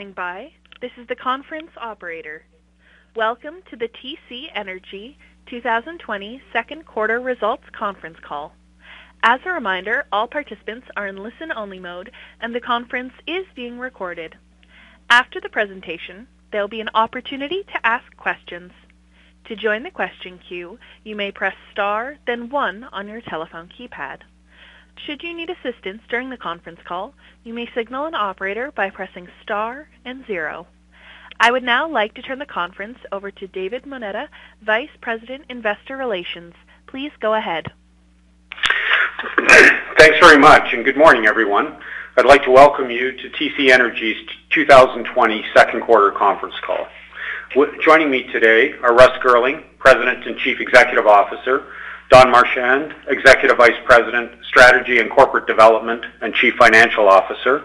Standing by. This is the conference operator. Welcome to the TC Energy 2020 second quarter results conference call. As a reminder, all participants are in listen-only mode and the conference is being recorded. After the presentation, there will be an opportunity to ask questions. To join the question queue, you may press star then one on your telephone keypad. Should you need assistance during the conference call, you may signal an operator by pressing star and zero. I would now like to turn the conference over to David Moneta, Vice President, Investor Relations. Please go ahead. Thanks very much, and good morning, everyone. I'd like to welcome you to TC Energy's 2020 second quarter conference call. Joining me today are Russ Girling, President and Chief Executive Officer, Don Marchand, Executive Vice President, Strategy and Corporate Development and Chief Financial Officer,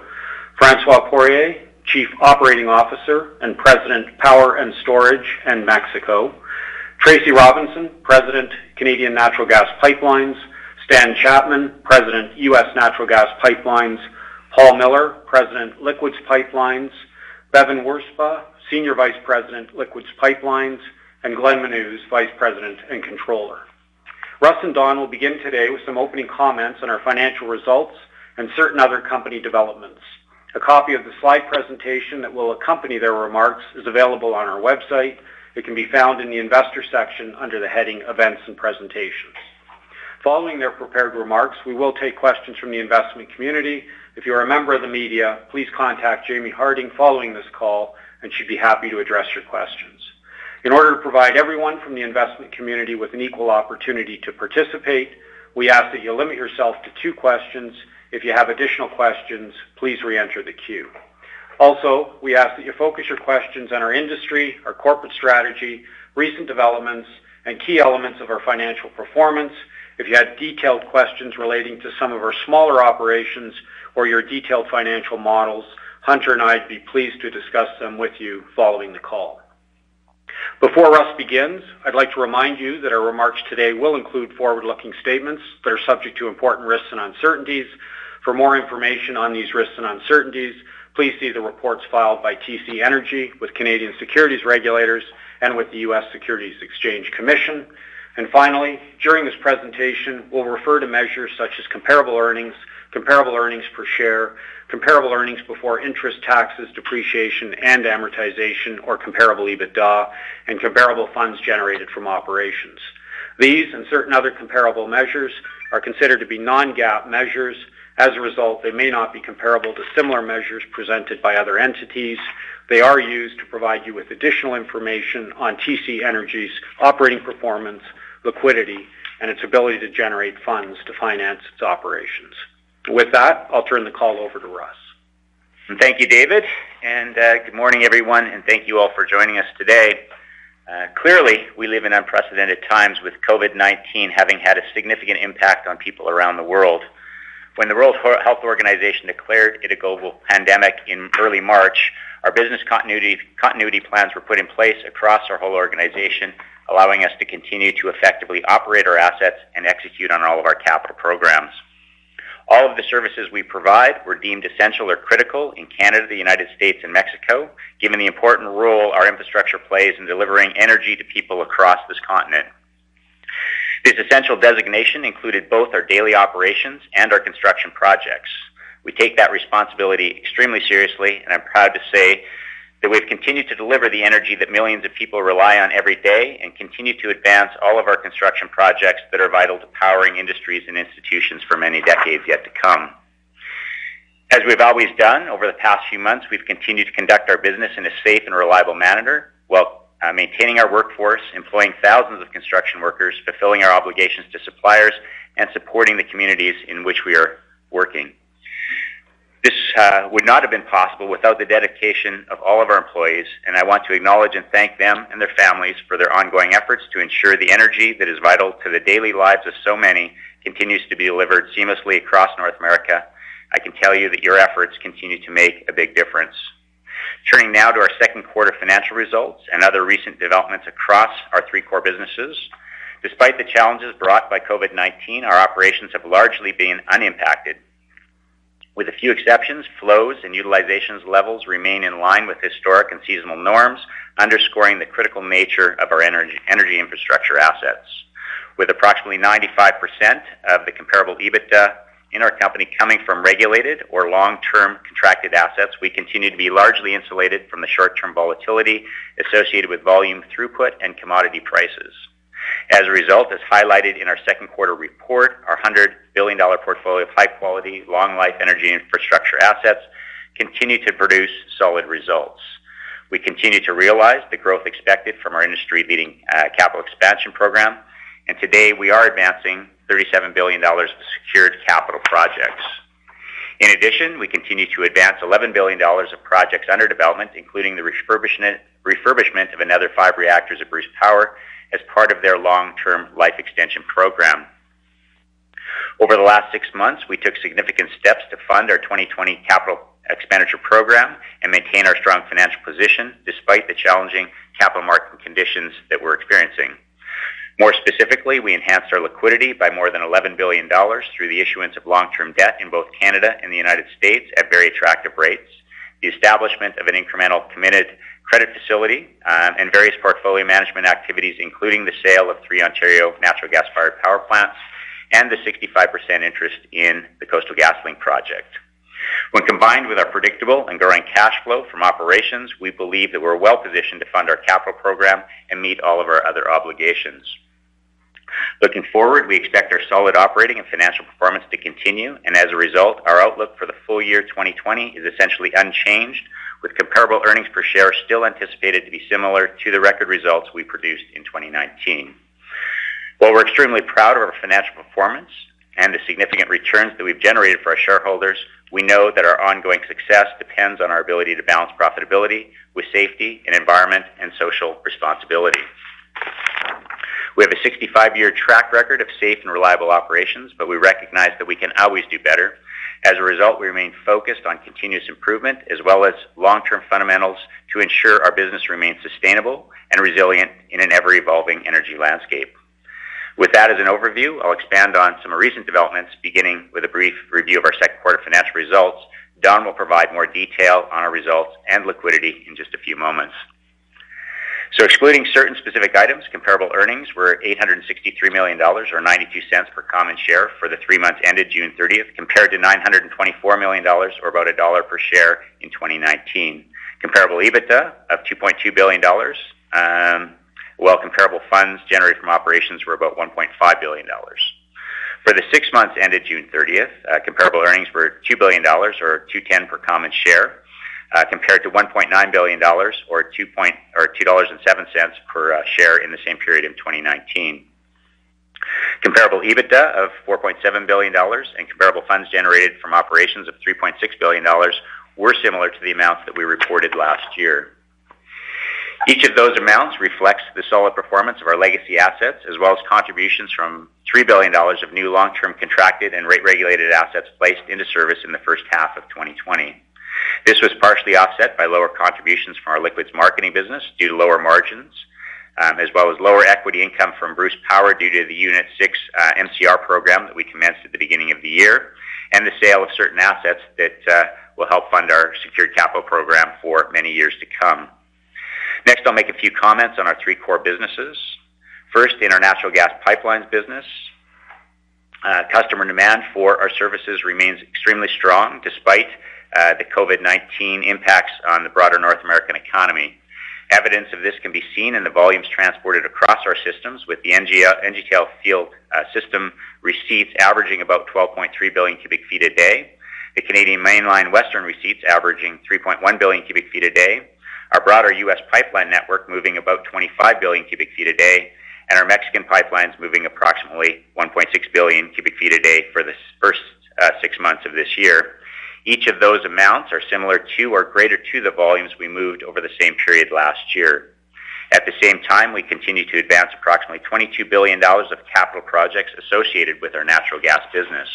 François Poirier, Chief Operating Officer and President, Power and Storage and Mexico, Tracy Robinson, President, Canadian Natural Gas Pipelines, Stan Chapman, President, U.S. Natural Gas Pipelines, Paul Miller, President, Liquids Pipelines, Bevin Wirzba, Senior Vice President, Liquids Pipelines, and Glenn Menuz, Vice President and Controller. Russ and Don will begin today with some opening comments on our financial results and certain other company developments. A copy of the slide presentation that will accompany their remarks is available on our website. It can be found in the investor section under the heading Events and Presentations. Following their prepared remarks, we will take questions from the investment community. If you are a member of the media, please contact Jamie Harding following this call, and she'd be happy to address your questions. In order to provide everyone from the investment community with an equal opportunity to participate, we ask that you limit yourself to two questions. If you have additional questions, please re-enter the queue. Also, we ask that you focus your questions on our industry, our corporate strategy, recent developments, and key elements of our financial performance. If you have detailed questions relating to some of our smaller operations or your detailed financial models, Hunter and I'd be pleased to discuss them with you following the call. Before Russ begins, I'd like to remind you that our remarks today will include forward-looking statements that are subject to important risks and uncertainties. For more information on these risks and uncertainties, please see the reports filed by TC Energy with Canadian securities regulators and with the U.S. Securities Exchange Commission. And Finally, during this presentation, we'll refer to measures such as comparable earnings, comparable earnings per share, comparable earnings before interest, taxes, depreciation, and amortization, or comparable EBITDA, and comparable funds generated from operations. These and certain other comparable measures are considered to be non-GAAP measures. As a result, they may not be comparable to similar measures presented by other entities. They are used to provide you with additional information on TC Energy's operating performance, liquidity, and its ability to generate funds to finance its operations. With that, I'll turn the call over to Russ. Thank you, David, and uh, good morning, everyone, and thank you all for joining us today. Uh, clearly, we live in unprecedented times with COVID-19 having had a significant impact on people around the world. When the World Health Organization declared it a global pandemic in early March, our business continuity plans were put in place across our whole organization, allowing us to continue to effectively operate our assets and execute on all of our capital programs. All of the services we provide were deemed essential or critical in Canada, the United States, and Mexico, given the important role our infrastructure plays in delivering energy to people across this continent. This essential designation included both our daily operations and our construction projects. We take that responsibility extremely seriously, and I'm proud to say that we've continued to deliver the energy that millions of people rely on every day and continue to advance all of our construction projects that are vital to powering industries and institutions for many decades yet to come. As we've always done over the past few months, we've continued to conduct our business in a safe and reliable manner while uh, maintaining our workforce, employing thousands of construction workers, fulfilling our obligations to suppliers, and supporting the communities in which we are working. This uh, would not have been possible without the dedication of all of our employees, and I want to acknowledge and thank them and their families for their ongoing efforts to ensure the energy that is vital to the daily lives of so many continues to be delivered seamlessly across North America. I can tell you that your efforts continue to make a big difference. Turning now to our second quarter financial results and other recent developments across our three core businesses. Despite the challenges brought by COVID-19, our operations have largely been unimpacted with a few exceptions, flows and utilizations levels remain in line with historic and seasonal norms, underscoring the critical nature of our energy, energy infrastructure assets. With approximately 95% of the comparable EBITDA in our company coming from regulated or long-term contracted assets, we continue to be largely insulated from the short-term volatility associated with volume throughput and commodity prices. As a result, as highlighted in our second quarter report, our $100 billion portfolio of high-quality, long-life energy infrastructure assets continue to produce solid results. We continue to realize the growth expected from our industry-leading uh, capital expansion program, and today we are advancing $37 billion of secured capital projects. In addition, we continue to advance $11 billion of projects under development, including the refurbishment of another five reactors at Bruce Power as part of their long-term life extension program. Over the last six months, we took significant steps to fund our 2020 capital expenditure program and maintain our strong financial position despite the challenging capital market conditions that we're experiencing. More specifically, we enhanced our liquidity by more than $11 billion through the issuance of long-term debt in both Canada and the United States at very attractive rates, the establishment of an incremental committed credit facility, um, and various portfolio management activities, including the sale of three Ontario natural gas-fired power plants and the 65% interest in the Coastal GasLink project. When combined with our predictable and growing cash flow from operations, we believe that we're well positioned to fund our capital program and meet all of our other obligations. Looking forward, we expect our solid operating and financial performance to continue, and as a result, our outlook for the full year 2020 is essentially unchanged, with comparable earnings per share still anticipated to be similar to the record results we produced in 2019. While we're extremely proud of our financial performance and the significant returns that we've generated for our shareholders, we know that our ongoing success depends on our ability to balance profitability with safety and environment and social responsibility. We have a 65-year track record of safe and reliable operations, but we recognize that we can always do better. As a result, we remain focused on continuous improvement as well as long-term fundamentals to ensure our business remains sustainable and resilient in an ever-evolving energy landscape. With that as an overview, I'll expand on some recent developments, beginning with a brief review of our second quarter financial results. Don will provide more detail on our results and liquidity in just a few moments. So excluding certain specific items, comparable earnings were $863 million, or 92 cents per common share for the three months ended June 30th, compared to $924 million, or about a dollar per share in 2019. Comparable EBITDA of $2.2 billion, um, while comparable funds generated from operations were about $1.5 billion. For the six months ended June 30th, uh, comparable earnings were $2 billion, or 210 per common share, compared to $1.9 billion or 2 point, or $2.07 per uh, share in the same period in 2019. Comparable EBITDA of $4.7 billion and comparable funds generated from operations of $3.6 billion were similar to the amounts that we reported last year. Each of those amounts reflects the solid performance of our legacy assets, as well as contributions from $3 billion of new long-term contracted and rate-regulated assets placed into service in the first half of 2020. This was partially offset by lower contributions from our liquids marketing business due to lower margins, um, as well as lower equity income from Bruce Power due to the Unit 6 uh, MCR program that we commenced at the beginning of the year, and the sale of certain assets that uh, will help fund our secured capital program for many years to come. Next, I'll make a few comments on our three core businesses. First, in our natural gas pipelines business, uh, customer demand for our services remains extremely strong despite uh, the COVID-19 impacts on the broader North American economy. Evidence of this can be seen in the volumes transported across our systems, with the NGL, NGTL field uh, system receipts averaging about 12.3 billion cubic feet a day, the Canadian Mainline Western receipts averaging 3.1 billion cubic feet a day, our broader U.S. pipeline network moving about 25 billion cubic feet a day, and our Mexican pipelines moving approximately 1.6 billion cubic feet a day for the first uh, six months of this year. Each of those amounts are similar to or greater to the volumes we moved over the same period last year. At the same time, we continue to advance approximately 22 billion dollars of capital projects associated with our natural gas business.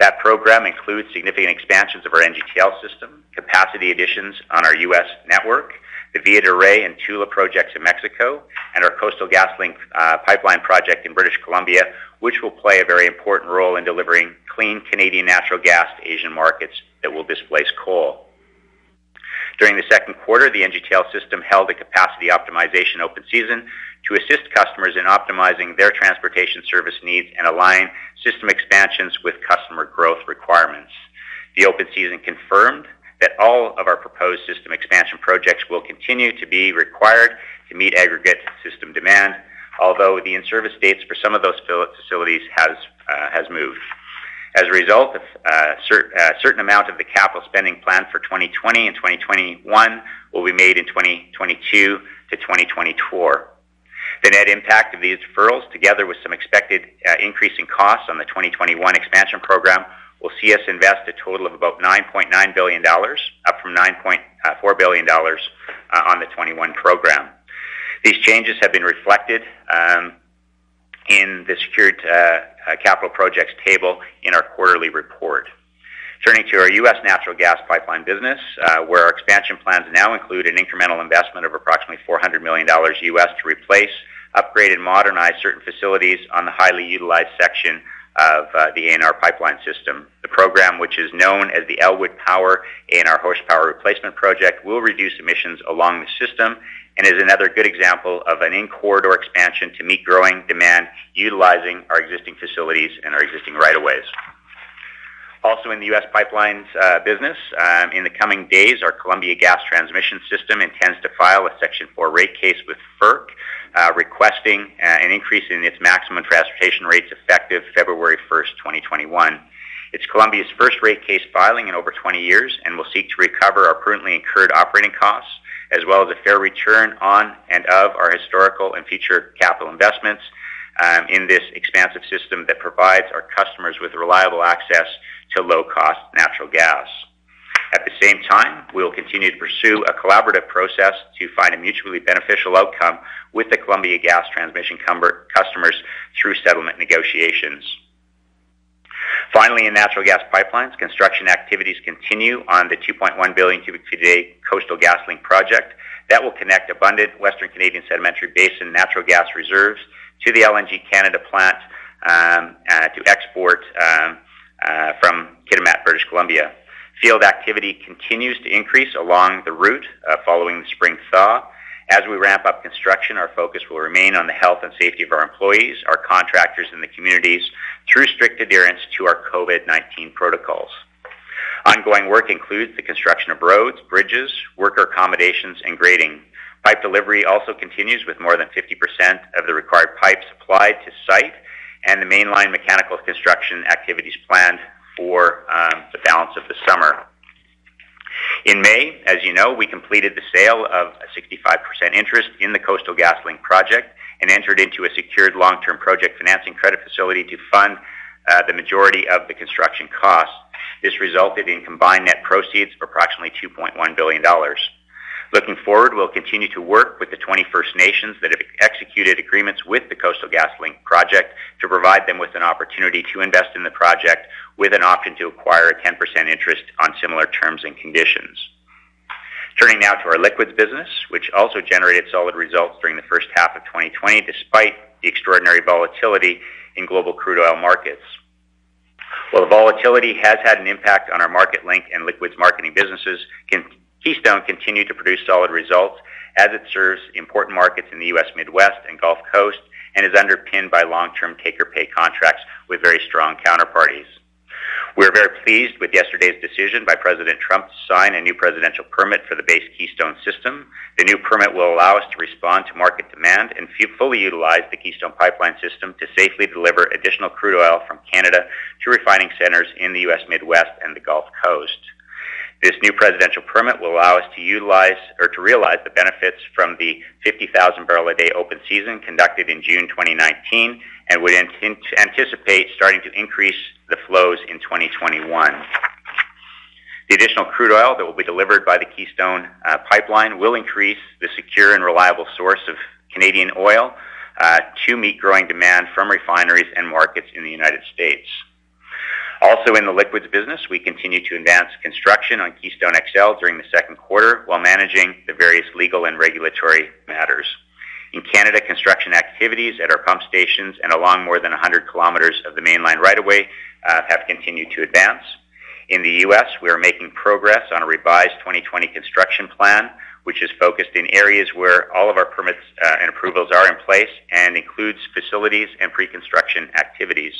That program includes significant expansions of our NGTL system, capacity additions on our U.S. network, the Villa de Reyes and Tula projects in Mexico, and our Coastal GasLink uh, pipeline project in British Columbia, which will play a very important role in delivering clean Canadian natural gas to Asian markets that will displace coal. During the second quarter, the NGTL system held a capacity optimization open season to assist customers in optimizing their transportation service needs and align system expansions with customer growth requirements. The open season confirmed that all of our proposed system expansion projects will continue to be required to meet aggregate system demand, although the in-service dates for some of those facilities has, uh, has moved. As a result, a uh, uh, certain amount of the capital spending plan for 2020 and 2021 will be made in 2022 to 2024. The net impact of these deferrals, together with some expected increase in costs on the 2021 expansion program, will see us invest a total of about $9.9 billion, up from $9.4 billion uh, on the 21 program. These changes have been reflected um, in the secured uh, uh, capital projects table in our quarterly report. Turning to our U.S. natural gas pipeline business, uh, where our expansion plans now include an incremental investment of approximately $400 million U.S. to replace, upgrade, and modernize certain facilities on the highly utilized section of uh, the ANR pipeline system. The program, which is known as the Elwood Power ANR Horsepower Replacement Project, will reduce emissions along the system and is another good example of an in-corridor expansion to meet growing demand utilizing our existing facilities and our existing right-of-ways. Also in the U.S. pipelines uh, business, um, in the coming days, our Columbia Gas Transmission System intends to file a Section 4 rate case with FERC uh, requesting uh, an increase in its maximum transportation rates effective February 1st, 2021. It's Columbia's first rate case filing in over 20 years and will seek to recover our prudently incurred operating costs as well as a fair return on and of our historical and future capital investments um, in this expansive system that provides our customers with reliable access to low-cost natural gas. At the same time, we will continue to pursue a collaborative process to find a mutually beneficial outcome with the Columbia Gas Transmission customers through settlement negotiations. Finally, in natural gas pipelines, construction activities continue on the 2.1 billion cubic feet a day Coastal GasLink project that will connect abundant Western Canadian Sedimentary Basin natural gas reserves to the LNG Canada plant um, uh, to export um, uh, from Kitimat, British Columbia. Field activity continues to increase along the route uh, following the spring thaw, as we ramp up construction, our focus will remain on the health and safety of our employees, our contractors, and the communities through strict adherence to our COVID-19 protocols. Ongoing work includes the construction of roads, bridges, worker accommodations, and grading. Pipe delivery also continues with more than 50% of the required pipes supplied to site and the mainline mechanical construction activities planned for um, the balance of the summer. In May, as you know, we completed the sale of a 65% interest in the Coastal GasLink project and entered into a secured long-term project financing credit facility to fund uh, the majority of the construction costs. This resulted in combined net proceeds of approximately $2.1 billion. Looking forward, we'll continue to work with the 20 First Nations that have executed agreements with the Coastal GasLink project to provide them with an opportunity to invest in the project with an option to acquire a 10% interest on similar terms and conditions. Turning now to our liquids business, which also generated solid results during the first half of 2020 despite the extraordinary volatility in global crude oil markets. While the volatility has had an impact on our Marketlink and liquids marketing businesses, Keystone continued to produce solid results as it serves important markets in the U.S. Midwest and Gulf Coast and is underpinned by long-term take-or-pay contracts with very strong counterparties. We are very pleased with yesterday's decision by President Trump to sign a new presidential permit for the base Keystone system. The new permit will allow us to respond to market demand and fully utilize the Keystone pipeline system to safely deliver additional crude oil from Canada to refining centers in the U.S. Midwest and the Gulf Coast. This new presidential permit will allow us to utilize or to realize the benefits from the 50,000 barrel a day open season conducted in June 2019 and would anticipate starting to increase the flows in 2021. The additional crude oil that will be delivered by the Keystone uh, pipeline will increase the secure and reliable source of Canadian oil uh, to meet growing demand from refineries and markets in the United States. Also in the liquids business, we continue to advance construction on Keystone XL during the second quarter while managing the various legal and regulatory matters. In Canada, construction activities at our pump stations and along more than 100 kilometers of the mainline right-of-way uh, have continued to advance. In the U.S., we are making progress on a revised 2020 construction plan, which is focused in areas where all of our permits uh, and approvals are in place and includes facilities and pre-construction activities.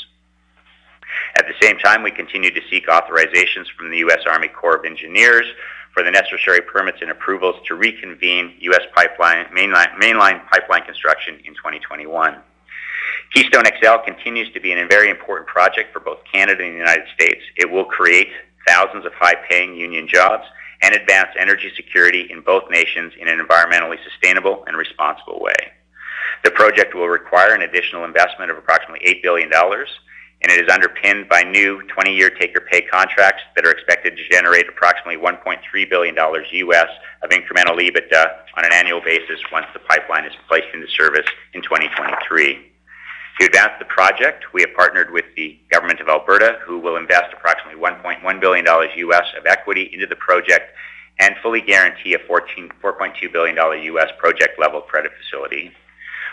At the same time, we continue to seek authorizations from the U.S. Army Corps of Engineers for the necessary permits and approvals to reconvene U.S. pipeline mainline, mainline pipeline construction in 2021. Keystone XL continues to be a very important project for both Canada and the United States. It will create thousands of high-paying union jobs and advance energy security in both nations in an environmentally sustainable and responsible way. The project will require an additional investment of approximately $8 billion, and it is underpinned by new 20-year take-or-pay contracts that are expected to generate approximately $1.3 billion US of incremental EBITDA on an annual basis once the pipeline is placed into service in 2023. To advance the project, we have partnered with the Government of Alberta, who will invest approximately $1.1 billion US of equity into the project and fully guarantee a $4.2 billion US project-level credit facility.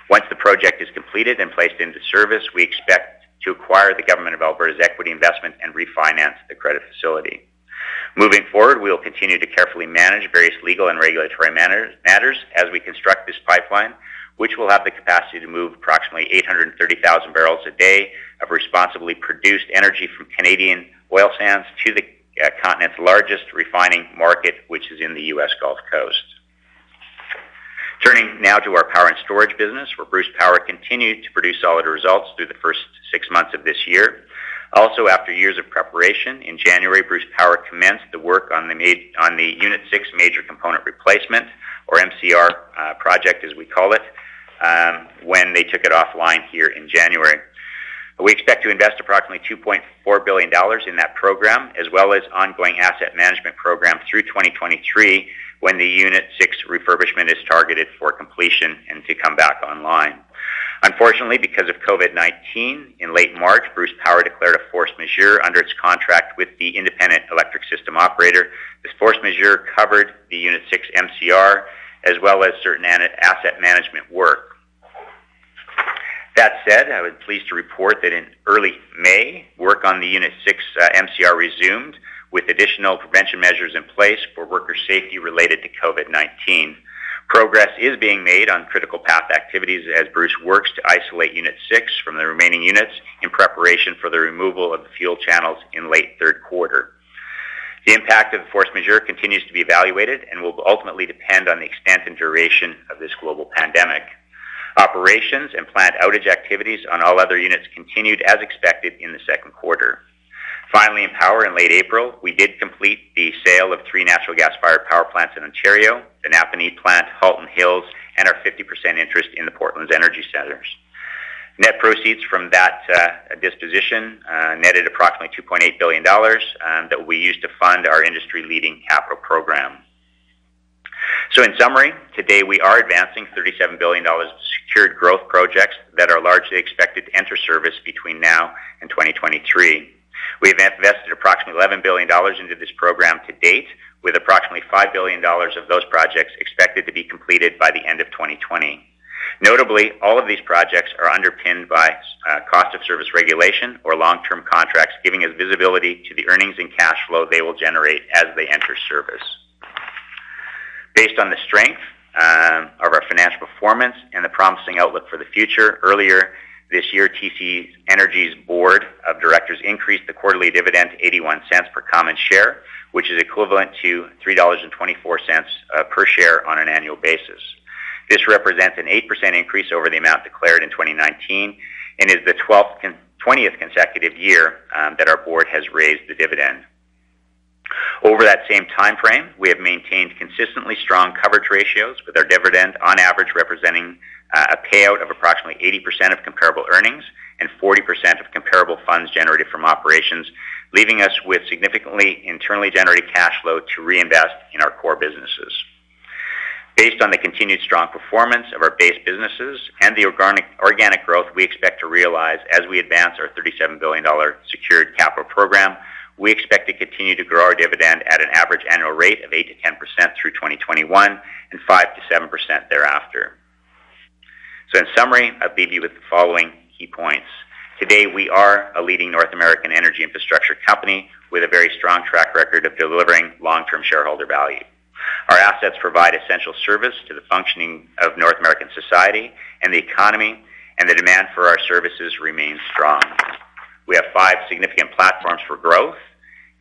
Once the project is completed and placed into service, we expect to acquire the Government of Alberta's equity investment and refinance the credit facility. Moving forward, we will continue to carefully manage various legal and regulatory matters as we construct this pipeline which will have the capacity to move approximately 830,000 barrels a day of responsibly produced energy from Canadian oil sands to the uh, continent's largest refining market, which is in the U.S. Gulf Coast. Turning now to our power and storage business, where Bruce Power continued to produce solid results through the first six months of this year. Also, after years of preparation, in January, Bruce Power commenced the work on the, Unit 6 Major Component Replacement, or MCR uh, project as we call it, um, when they took it offline here in January. We expect to invest approximately $2.4 billion in that program, as well as ongoing asset management program through 2023 when the Unit 6 refurbishment is targeted for completion and to come back online. Unfortunately, because of COVID-19, in late March, Bruce Power declared a force majeure under its contract with the independent electric system operator. This force majeure covered the Unit 6 MCR as well as certain asset management work. That said, I was pleased to report that in early May, work on the Unit 6 uh, MCR resumed with additional prevention measures in place for worker safety related to COVID-19. Progress is being made on critical path activities as Bruce works to isolate Unit 6 from the remaining units in preparation for the removal of the fuel channels in late third quarter. The impact of the force majeure continues to be evaluated and will ultimately depend on the extent and duration of this global pandemic. Operations and plant outage activities on all other units continued as expected in the second quarter. Finally, in power, in late April, we did complete the sale of three natural gas-fired power plants in Ontario, the Napanee plant, Halton Hills, and our 50% interest in the Portlands Energy Centres. Net proceeds from that uh, disposition uh, netted approximately $2.8 billion um, that we used to fund our industry-leading capital program. So in summary, today we are advancing $37 billion of secured growth projects that are largely expected to enter service between now and 2023. We have invested approximately $11 billion into this program to date, with approximately $5 billion of those projects expected to be completed by the end of 2020. Notably, all of these projects are underpinned by uh, cost of service regulation or long-term contracts, giving us visibility to the earnings and cash flow they will generate as they enter service. Based on the strength um, of our financial performance and the promising outlook for the future, earlier this year, TC Energy's board of directors increased the quarterly dividend to 81 cents per common share, which is equivalent to $3.24 uh, per share on an annual basis. This represents an 8% increase over the amount declared in 2019 and is the 12th con- 20th consecutive year um, that our board has raised the dividend. Over that same time frame, we have maintained consistently strong coverage ratios, with our dividend on average representing uh, a payout of approximately 80% of comparable earnings and 40% of comparable funds generated from operations, leaving us with significantly internally generated cash flow to reinvest in our core businesses. Based on the continued strong performance of our base businesses and the organic growth we expect to realize as we advance our 37 billion dollar secured capital program, we expect to continue to grow our dividend at an average annual rate of 8%-10% through 2021 and 5%-7% thereafter. So in summary, I'll leave you with the following key points. Today, we are a leading North American energy infrastructure company with a very strong track record of delivering long-term shareholder value. Our assets provide essential service to the functioning of North American society and the economy, and the demand for our services remains strong. We have five significant platforms for growth,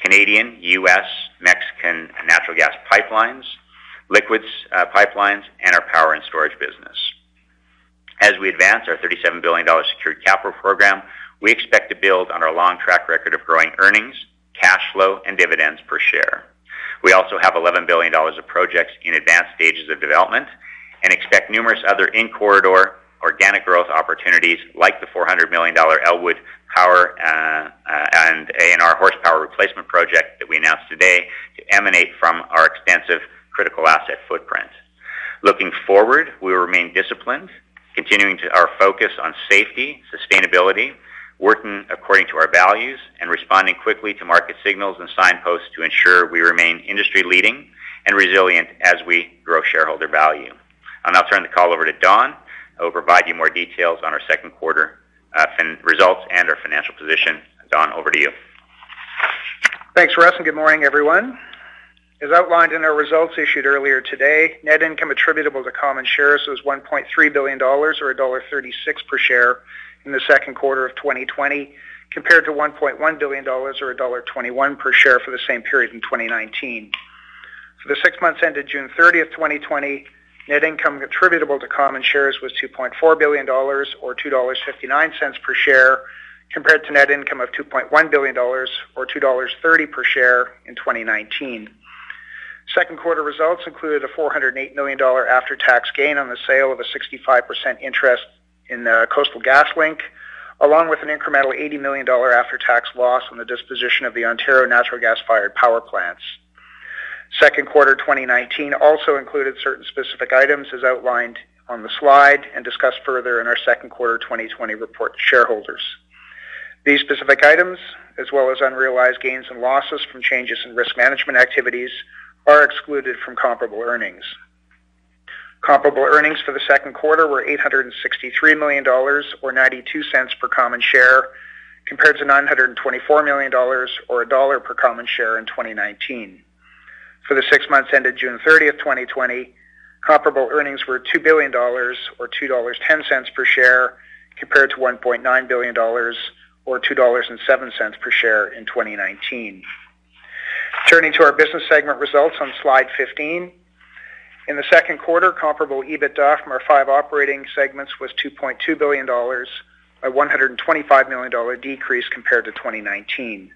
Canadian, U.S., Mexican natural gas pipelines, liquids uh, pipelines, and our power and storage business. As we advance our 37 billion dollar secured capital program, we expect to build on our long track record of growing earnings, cash flow, and dividends per share. We also have 11 billion dollars of projects in advanced stages of development and expect numerous other in-corridor organic growth opportunities like the 400 million dollar Elwood Power uh, uh, and ANR horsepower replacement project that we announced today to emanate from our extensive critical asset footprint. Looking forward, we will remain disciplined, continuing to our focus on safety, sustainability, working according to our values, and responding quickly to market signals and signposts to ensure we remain industry-leading and resilient as we grow shareholder value. I'll now turn the call over to Don, who will provide you more details on our second quarter Uh, results and our financial position. Don, over to you. Thanks, Russ, and good morning, everyone. As outlined in our results issued earlier today, net income attributable to common shares was 1.3 billion dollars, or dollar 1.36 per share in the second quarter of 2020, compared to 1.1 billion dollars or dollar 1.21 per share for the same period in 2019. For the six months ended June 30th, 2020, net income attributable to common shares was 2.4 billion dollars or 2.59 dollars per share, compared to net income of 2.1 billion dollars or 2.30 dollars per share in 2019. Second quarter results included a 408 million dollar after-tax gain on the sale of a 65% interest in uh, Coastal GasLink, along with an incremental 80 million dollar after-tax loss on the disposition of the Ontario natural gas-fired power plants. Second quarter 2019 also included certain specific items as outlined on the slide and discussed further in our second quarter 2020 report to shareholders. These specific items, as well as unrealized gains and losses from changes in risk management activities, are excluded from comparable earnings. Comparable earnings for the second quarter were 863 million dollars, or 0.92 per common share, compared to 924 million dollars or CAD 1 per common share in 2019. For the six months ended June 30th, 2020, comparable earnings were 2 billion dollars or 2.10 dollars per share, compared to 1.9 billion dollars or 2.07 dollars per share in 2019. Turning to our business segment results on slide 15. In the second quarter, comparable EBITDA from our five operating segments was 2.2 billion dollars, a 125 million dollar decrease compared to 2019.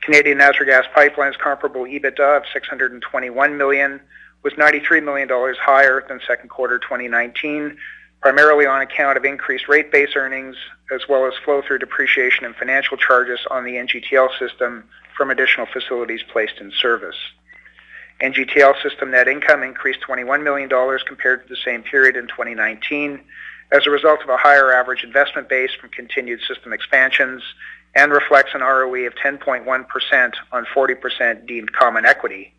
Canadian Natural Gas Pipelines comparable EBITDA of 621 million was 93 million dollars higher than second quarter 2019, primarily on account of increased rate base earnings, as well as flow-through depreciation and financial charges on the NGTL System from additional facilities placed in service. NGTL System net income increased 21 million dollars compared to the same period in 2019 as a result of a higher average investment base from continued system expansions and reflects an ROE of 10.1% on 40% deemed common equity,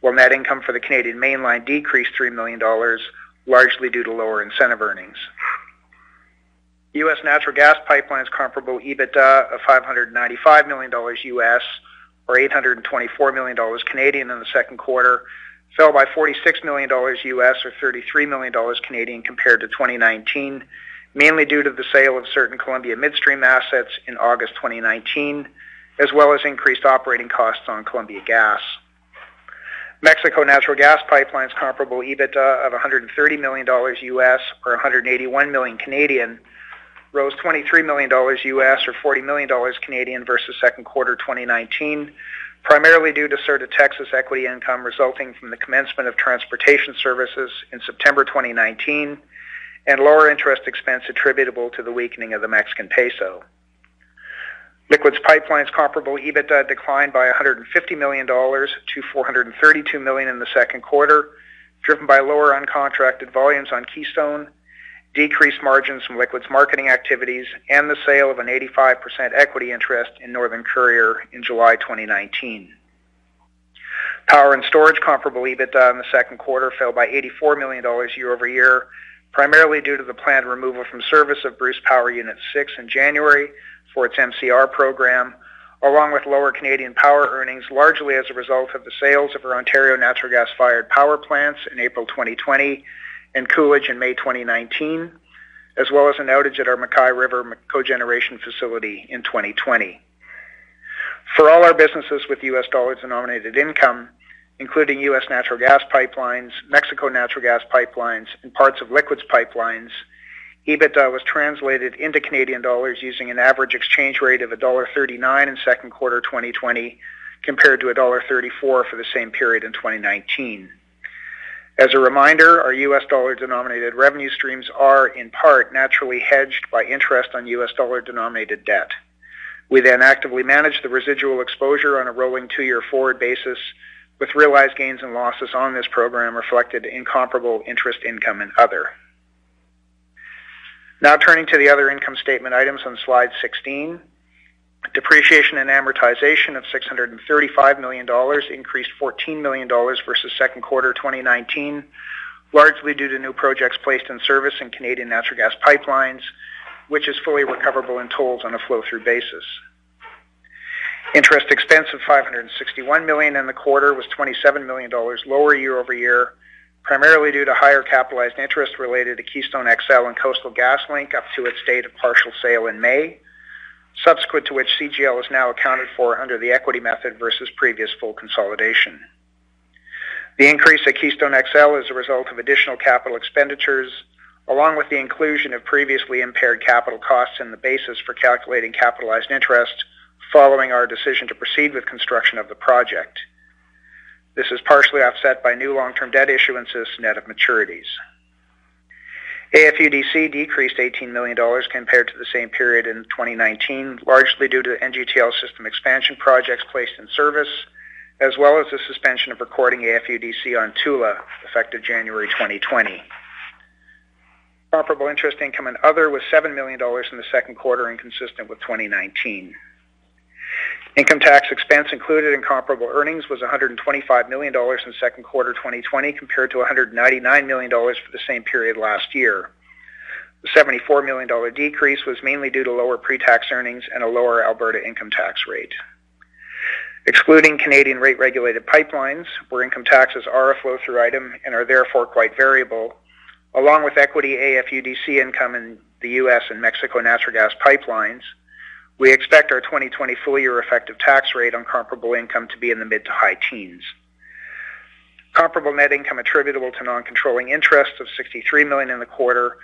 while net income for the Canadian Mainline decreased 3 million dollars, largely due to lower incentive earnings. U.S. Natural Gas Pipelines comparable EBITDA of $595 million U.S., or 824 million dollars Canadian in the second quarter, fell by $46 million U.S., or 33 million dollars Canadian compared to 2019, mainly due to the sale of certain Columbia Midstream assets in August 2019, as well as increased operating costs on Columbia Gas. Mexico Natural Gas Pipelines comparable EBITDA of $130 million U.S., or 181 million Canadian rose $23 million U.S., or $40 million Canadian versus second quarter 2019, primarily due to de Texas equity income resulting from the commencement of transportation services in September 2019 and lower interest expense attributable to the weakening of the Mexican peso. Liquids Pipelines comparable EBITDA declined by 150 million dollars to $432 million in the second quarter, driven by lower uncontracted volumes on Keystone, decreased margins from liquids marketing activities, and the sale of an 85% equity interest in Northern Courier in July 2019. Power and Storage comparable EBITDA in the second quarter fell by 84 million dollars year-over-year, primarily due to the planned removal from service of Bruce Power Unit 6 in January for its MCR program, along with lower Canadian power earnings, largely as a result of the sales of our Ontario natural gas-fired power plants in April 2020 and Coolidge in May 2019, as well as an outage at our MacKay River cogeneration facility in 2020. For all our businesses with U.S. dollar-denominated income, including U.S. natural gas pipelines, Mexico natural gas pipelines, and parts of liquids pipelines, EBITDA was translated into Canadian dollars using an average exchange rate of $1.39 in second quarter 2020 compared to $1.34 for the same period in 2019. As a reminder, our U.S. dollar-denominated revenue streams are, in part, naturally hedged by interest on U.S. dollar-denominated debt. We then actively manage the residual exposure on a rolling two-year forward basis with realized gains and losses on this program reflected in comparable interest income and other. Now turning to the other income statement items on slide 16. Depreciation and amortization of 635 million dollars increased 14 million dollars versus second quarter 2019, largely due to new projects placed in service in Canadian natural gas pipelines, which is fully recoverable in tolls on a flow-through basis. Interest expense of 561 million in the quarter was 27 million dollars lower year-over-year, primarily due to higher capitalized interest related to Keystone XL and Coastal GasLink up to its date of partial sale in May, subsequent to which CGL is now accounted for under the equity method versus previous full consolidation. The increase at Keystone XL is a result of additional capital expenditures, along with the inclusion of previously impaired capital costs in the basis for calculating capitalized interest following our decision to proceed with construction of the project. This is partially offset by new long-term debt issuances net of maturities. AFUDC decreased 18 million dollars compared to the same period in 2019, largely due to NGTL system expansion projects placed in service, as well as the suspension of recording AFUDC on Tula, effective January 2020. Comparable interest income and other was 7 million dollars in the second quarter and consistent with 2019. Income tax expense included in comparable earnings was 125 million dollars in second quarter 2020 compared to 199 million dollars for the same period last year. The 74 million dollar decrease was mainly due to lower pre-tax earnings and a lower Alberta income tax rate. Excluding Canadian rate-regulated pipelines, where income taxes are a flow-through item and are therefore quite variable, along with equity AFUDC income in the U.S. and Mexico natural gas pipelines, we expect our 2020 full-year effective tax rate on comparable income to be in the mid to high teens. Comparable net income attributable to non-controlling interests of 63 million in the quarter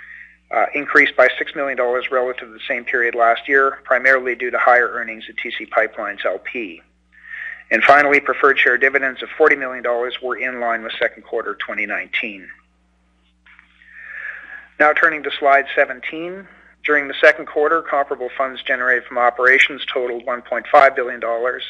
uh, increased by 6 million dollars relative to the same period last year, primarily due to higher earnings at TC Pipelines LP. And finally, preferred share dividends of 40 million dollars were in line with second quarter 2019. Now turning to slide 17. During the second quarter, comparable funds generated from operations totaled 1.5 billion dollars,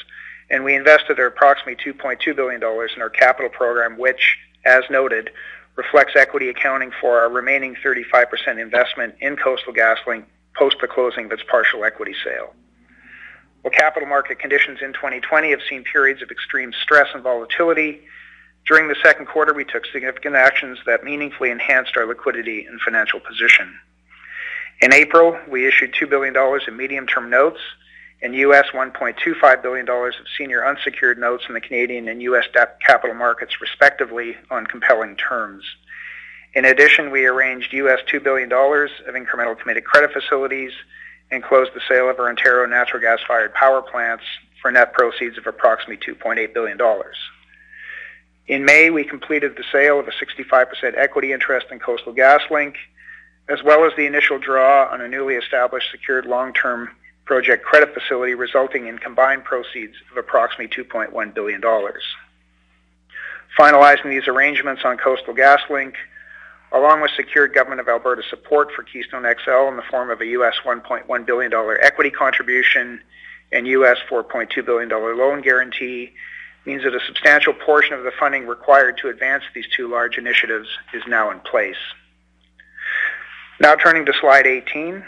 and we invested approximately 2.2 billion dollars in our capital program, which, as noted, reflects equity accounting for our remaining 35% investment in Coastal GasLink post the closing of its partial equity sale. While capital market conditions in 2020 have seen periods of extreme stress and volatility, during the second quarter, we took significant actions that meaningfully enhanced our liquidity and financial position. In April, we issued $2 billion in medium-term notes and US $1.25 billion of senior unsecured notes in the Canadian and U.S. debt capital markets, respectively, on compelling terms. In addition, we arranged US $2 billion of incremental committed credit facilities and closed the sale of our Ontario natural gas-fired power plants for net proceeds of approximately $2.8 billion. In May, we completed the sale of a 65% equity interest in Coastal GasLink as well as the initial draw on a newly established secured long-term project credit facility, resulting in combined proceeds of approximately 2.1 billion dollars. Finalizing these arrangements on Coastal GasLink, along with secured government of Alberta support for Keystone XL in the form of a US $1.1 billion equity contribution and US $4.2 billion loan guarantee, means that a substantial portion of the funding required to advance these two large initiatives is now in place. Now turning to slide 18.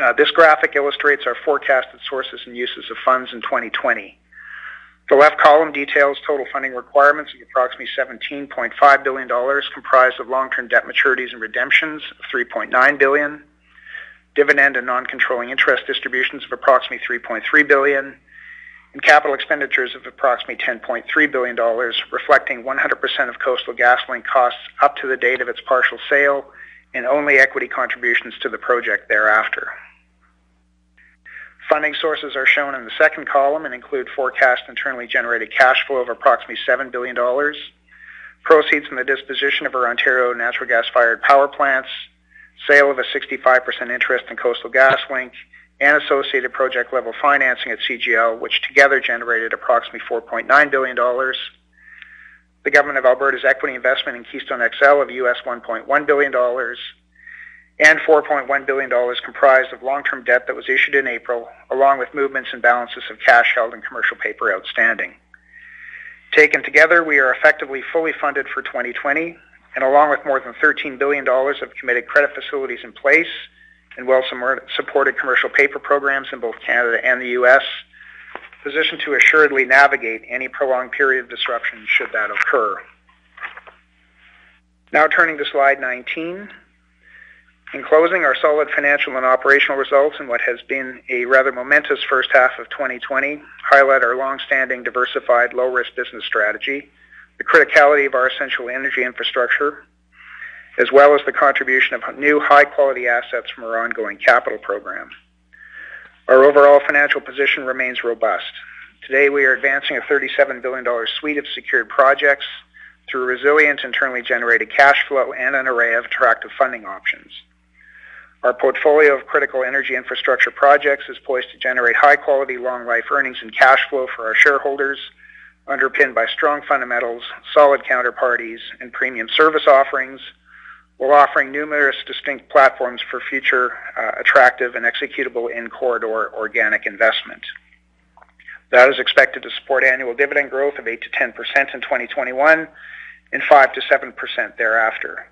Uh, this graphic illustrates our forecasted sources and uses of funds in 2020. The left column details total funding requirements of approximately $17.5 billion, comprised of long-term debt maturities and redemptions of 3.9 billion, dividend and non-controlling interest distributions of approximately 3.3 billion, and capital expenditures of approximately $10.3 billion, reflecting 100% of Coastal GasLink costs up to the date of its partial sale and only equity contributions to the project thereafter. Funding sources are shown in the second column and include forecast internally generated cash flow of approximately $7 billion, proceeds from the disposition of our Ontario natural gas-fired power plants, sale of a 65% interest in Coastal GasLink, and associated project-level financing at CGL, which together generated approximately $4.9 billion. The Government of Alberta's equity investment in Keystone XL of US $1.1 billion, and $4.1 billion comprised of long-term debt that was issued in April, along with movements and balances of cash held in commercial paper outstanding. Taken together, we are effectively fully funded for 2020, and along with more than $13 billion of committed credit facilities in place, and well-supported commercial paper programs in both Canada and the U.S., positioned to assuredly navigate any prolonged period of disruption should that occur. Now turning to slide 19. In closing, our solid financial and operational results in what has been a rather momentous first half of 2020 highlight our long-standing, diversified, low-risk business strategy, the criticality of our essential energy infrastructure, as well as the contribution of new high-quality assets from our ongoing capital program. Our overall financial position remains robust. Today, we are advancing a $37 billion suite of secured projects through resilient internally generated cash flow and an array of attractive funding options. Our portfolio of critical energy infrastructure projects is poised to generate high-quality, long-life earnings and cash flow for our shareholders, underpinned by strong fundamentals, solid counterparties, and premium service offerings, while offering numerous distinct platforms for future uh, attractive and executable in-corridor organic investment. That is expected to support annual dividend growth of 8 to 10 percent in 2021 and 5 to 7 percent thereafter.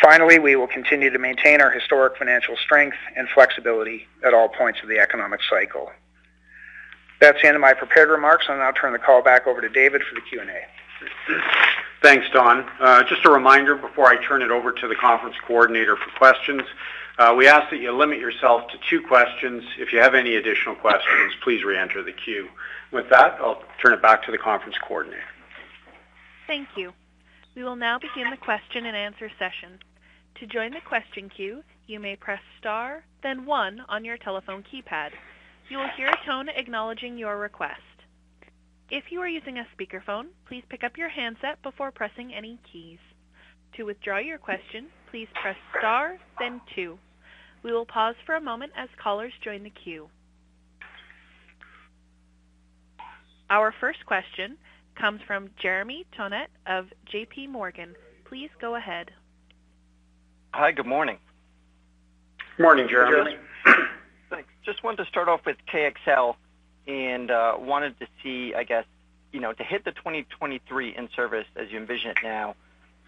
Finally, we will continue to maintain our historic financial strength and flexibility at all points of the economic cycle. That's the end of my prepared remarks. I'll now turn the call back over to David for the Q&A. Thanks, Don. Uh, just a reminder before I turn it over to the conference coordinator for questions, uh, we ask that you limit yourself to two questions. If you have any additional questions, please re-enter the queue. With that, I'll turn it back to the conference coordinator. Thank you. We will now begin the question and answer session. To join the question queue, you may press star, then one on your telephone keypad. You will hear a tone acknowledging your request. If you are using a speakerphone, please pick up your handset before pressing any keys. To withdraw your question, please press star, then two. We will pause for a moment as callers join the queue. Our first question comes from Jeremy Tonet of J.P. Morgan. Please go ahead. Hi, good morning. Morning, Jeremy. Thanks. Just wanted to start off with KXL and uh, wanted to see, I guess, you know, to hit the 2023 in service as you envision it now,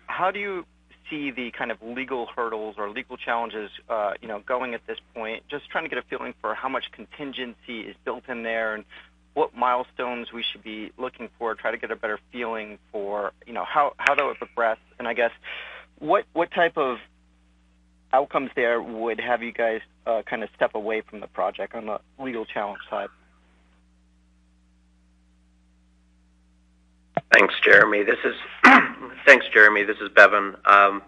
how do you see the kind of legal hurdles or legal challenges, uh, you know, going at this point? Just trying to get a feeling for how much contingency is built in there and what milestones we should be looking for, try to get a better feeling for, you know, how, how that would progress. And I guess what, what type of outcomes there would have you guys uh, kind of step away from the project on the legal challenge side? Thanks, Jeremy. This is thanks, Jeremy. This is Bevin. Um,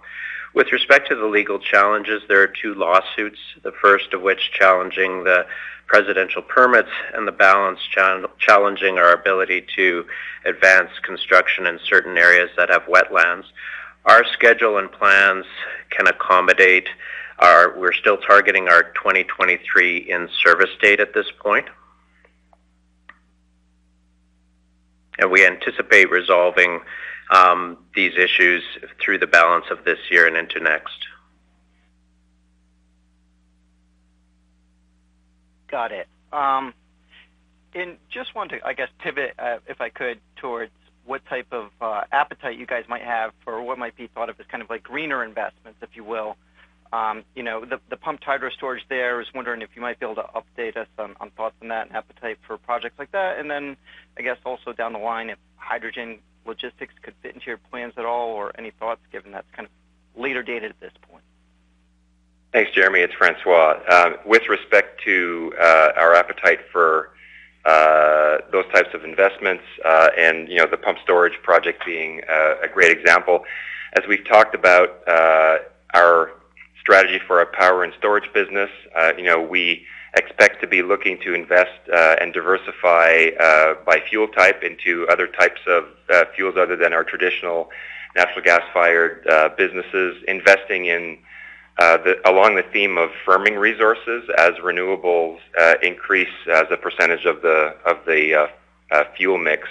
with respect to the legal challenges, there are two lawsuits. The first of which challenging the presidential permits, and the balance challenging our ability to advance construction in certain areas that have wetlands. Our schedule and plans can accommodate Our, we're still targeting our 2023 in-service date at this point. And we anticipate resolving um, these issues through the balance of this year and into next. Got it. Um, and just want to, I guess, pivot, uh, if I could, towards what type of uh, appetite you guys might have for what might be thought of as kind of like greener investments, if you will. Um, you know, the, pumped hydro storage there, I was wondering if you might be able to update us on, thoughts on that and appetite for projects like that. And then I guess also down the line, if hydrogen logistics could fit into your plans at all or any thoughts given that's kind of later dated at this point. Thanks, Jeremy. It's Francois. Uh, with respect to uh, our appetite for uh, those types of investments, uh, and you know the pump storage project being a great example, as we've talked about our strategy for our power and storage business, you know we expect to be looking to invest and diversify by fuel type into other types of fuels other than our traditional natural gas-fired businesses, investing in uh, along the theme of firming resources as renewables uh, increase as a percentage of the of the uh, uh fuel mix,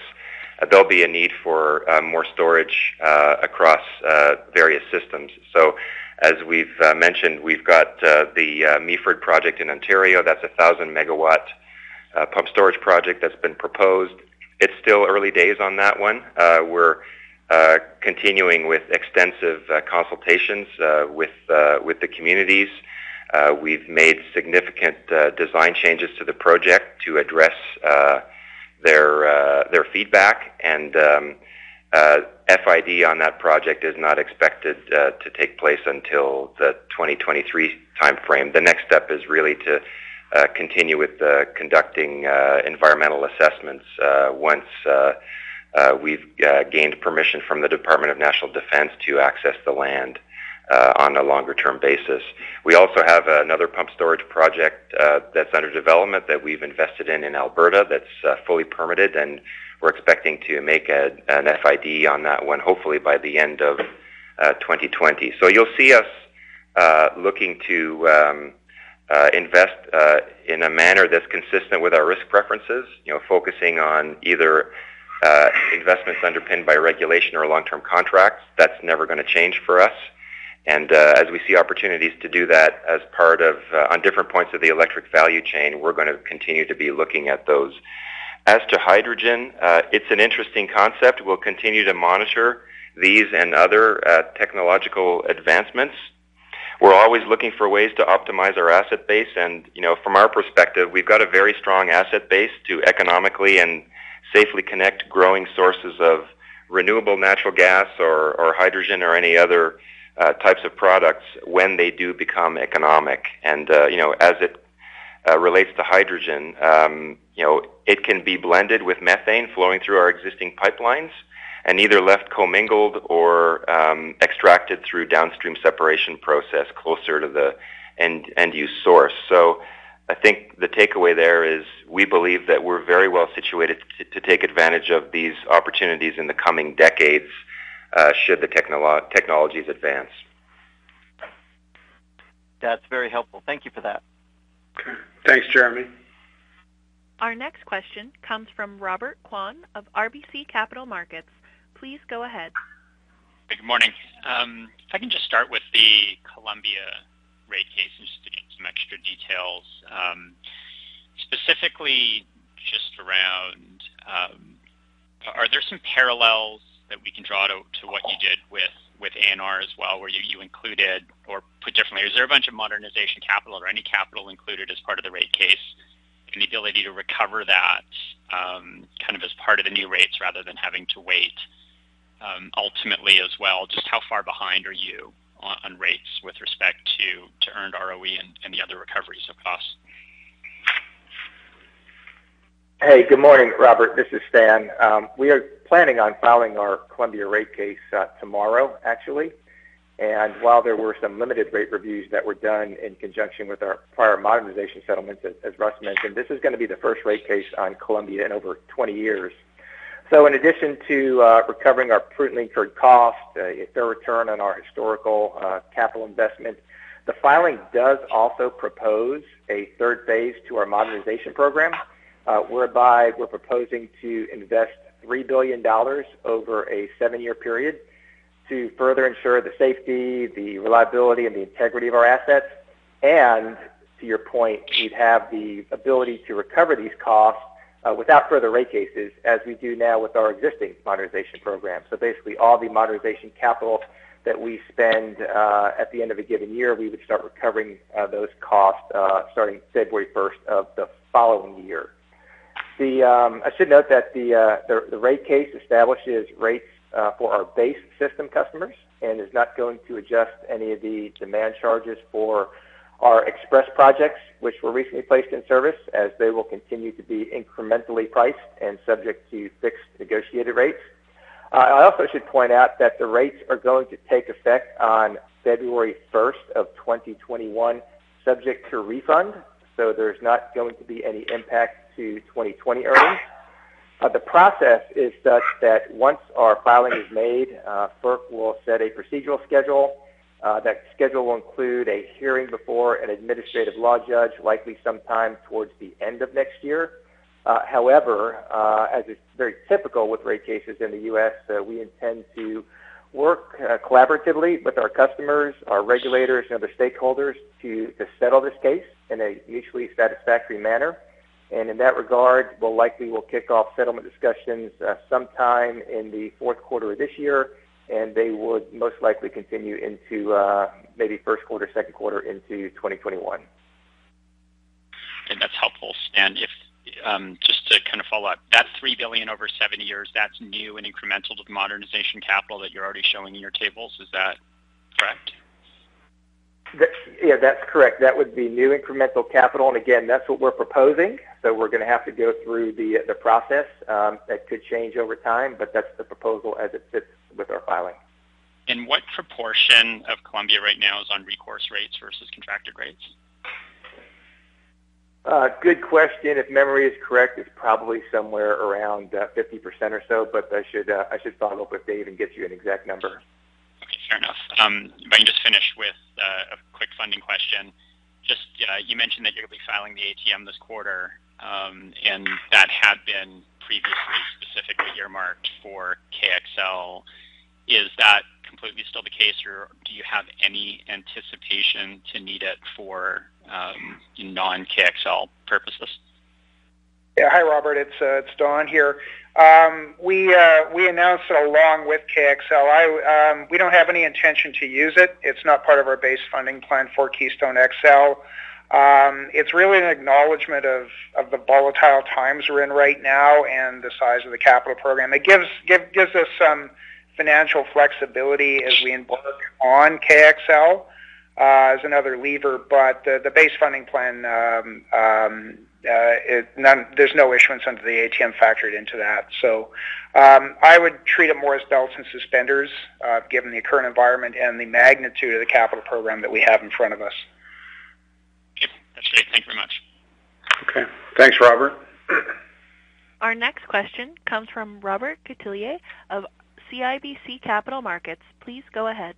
uh, there'll be a need for more storage across various systems. So, as we've mentioned, we've got the Meaford project in Ontario. That's a thousand megawatt pump storage project that's been proposed. It's still early days on that one. we're uh, continuing with extensive uh, consultations uh, with uh, with the communities. Uh, we've made significant design changes to the project to address their their feedback, and um, FID on that project is not expected to take place until the 2023 timeframe. The next step is really to continue with conducting environmental assessments once uh, we've uh, gained permission from the Department of National Defense to access the land uh, on a longer-term basis. We also have another pump storage project uh, that's under development that we've invested in in Alberta that's uh, fully permitted, and we're expecting to make a, an FID on that one hopefully by the end of 2020. Uh, so you'll see us looking to um, invest in a manner that's consistent with our risk preferences, you know, focusing on either uh, investments underpinned by regulation or long-term contracts. That's never going to change for us. And uh, as we see opportunities to do that as part of, uh, on different points of the electric value chain, we're going to continue to be looking at those. As to hydrogen, uh, it's an interesting concept. We'll continue to monitor these and other uh, technological advancements. We're always looking for ways to optimize our asset base, and you know, from our perspective, we've got a very strong asset base to economically and safely connect growing sources of renewable natural gas or, or hydrogen or any other uh, types of products when they do become economic. And uh, you know, as it uh, relates to hydrogen, um, you know, it can be blended with methane flowing through our existing pipelines, and either left commingled or um, extracted through downstream separation process closer to the end end use source. So I think the takeaway there is we believe that we're very well situated to, to take advantage of these opportunities in the coming decades uh, should the technolo- technologies advance. That's very helpful. Thank you for that. Okay. Thanks, Jeremy. Our next question comes from Robert Kwan of RBC Capital Markets. Please go ahead. Good morning. Um, if I can just start with the Columbia rate case and just to get some extra details. Um, specifically, just around, um, are there some parallels that we can draw to, what you did with ANR as well, where you included, or put differently, is there a bunch of modernization capital or any capital included as part of the rate case, and the ability to recover that um, kind of as part of the new rates rather than having to wait um, ultimately as well? Just how far behind are you on, on rates with respect to, to earned ROE and, and the other recoveries of costs? Hey, good morning, Robert. This is Stan. Um, we are planning on filing our Columbia rate case uh, tomorrow, actually. And while there were some limited rate reviews that were done in conjunction with our prior modernization settlements, as, as Russ mentioned, this is going to be the first rate case on Columbia in over 20 years. So in addition to uh, recovering our prudently incurred cost, uh, a fair return on our historical uh, capital investment, The filing does also propose a third phase to our modernization program, uh, whereby we're proposing to invest $3 billion over a seven-year period to further ensure the safety, the reliability, and the integrity of our assets. And to your point, we'd have the ability to recover these costs uh, without further rate cases, as we do now with our existing modernization program. So basically, all the modernization capital that we spend uh, at the end of a given year, we would start recovering uh, those costs uh, starting February 1st of the following year. The, um, I should note that the, uh, the, the rate case establishes rates uh, for our base system customers and is not going to adjust any of the demand charges for our express projects, which were recently placed in service, as they will continue to be incrementally priced and subject to fixed negotiated rates. Uh, I also should point out that the rates are going to take effect on February 1st of 2021, subject to refund. So there's not going to be any impact to 2020 earnings. Uh, the process is such that once our filing is made, uh, FERC will set a procedural schedule. Uh, that schedule will include a hearing before an administrative law judge, likely sometime towards the end of next year. Uh, however, uh, as is very typical with rate cases in the U.S., uh, we intend to work collaboratively with our customers, our regulators, and other stakeholders to, to settle this case in a mutually satisfactory manner. And in that regard, we'll likely will kick off settlement discussions uh, sometime in the fourth quarter of this year, and they would most likely continue into uh, maybe first quarter, second quarter into 2021. And that's helpful, Stan. If um, just to kind of follow up, that three billion over seven years, that's new and incremental to the modernization capital that you're already showing in your tables. Is that correct? That, yeah, that's correct. That would be new incremental capital, and again, that's what we're proposing. So we're going to have to go through the the process. Um, that could change over time, but that's the proposal as it sits with our filing. And what proportion of Columbia right now is on recourse rates versus contracted rates? Uh, good question. If memory is correct, it's probably somewhere around uh, 50% or so, but I should uh, I should follow up with Dave and get you an exact number. Fair enough. Um, if I can just finish with uh, a quick funding question. Just uh, you mentioned that you're going to be filing the ATM this quarter, um, and that had been previously specifically earmarked for KXL. Is that completely still the case, or do you have any anticipation to need it for um, non-KXL purposes? Yeah, hi Robert, it's uh, it's Don here. Um, we uh, we announced it along with KXL. I, um, we don't have any intention to use it. It's not part of our base funding plan for Keystone XL. Um, it's really an acknowledgement of, of the volatile times we're in right now and the size of the capital program. It gives give, gives us some financial flexibility as we embark on KXL uh, as another lever, but the, the base funding plan, um, um, uh, none, there's no issuance under the ATM factored into that. So um, I would treat it more as belts and suspenders, uh, given the current environment and the magnitude of the capital program that we have in front of us. Okay, that's great. Thank you very much. Okay. Thanks, Robert. Our next question comes from Robert Catellier of CIBC Capital Markets. Please go ahead.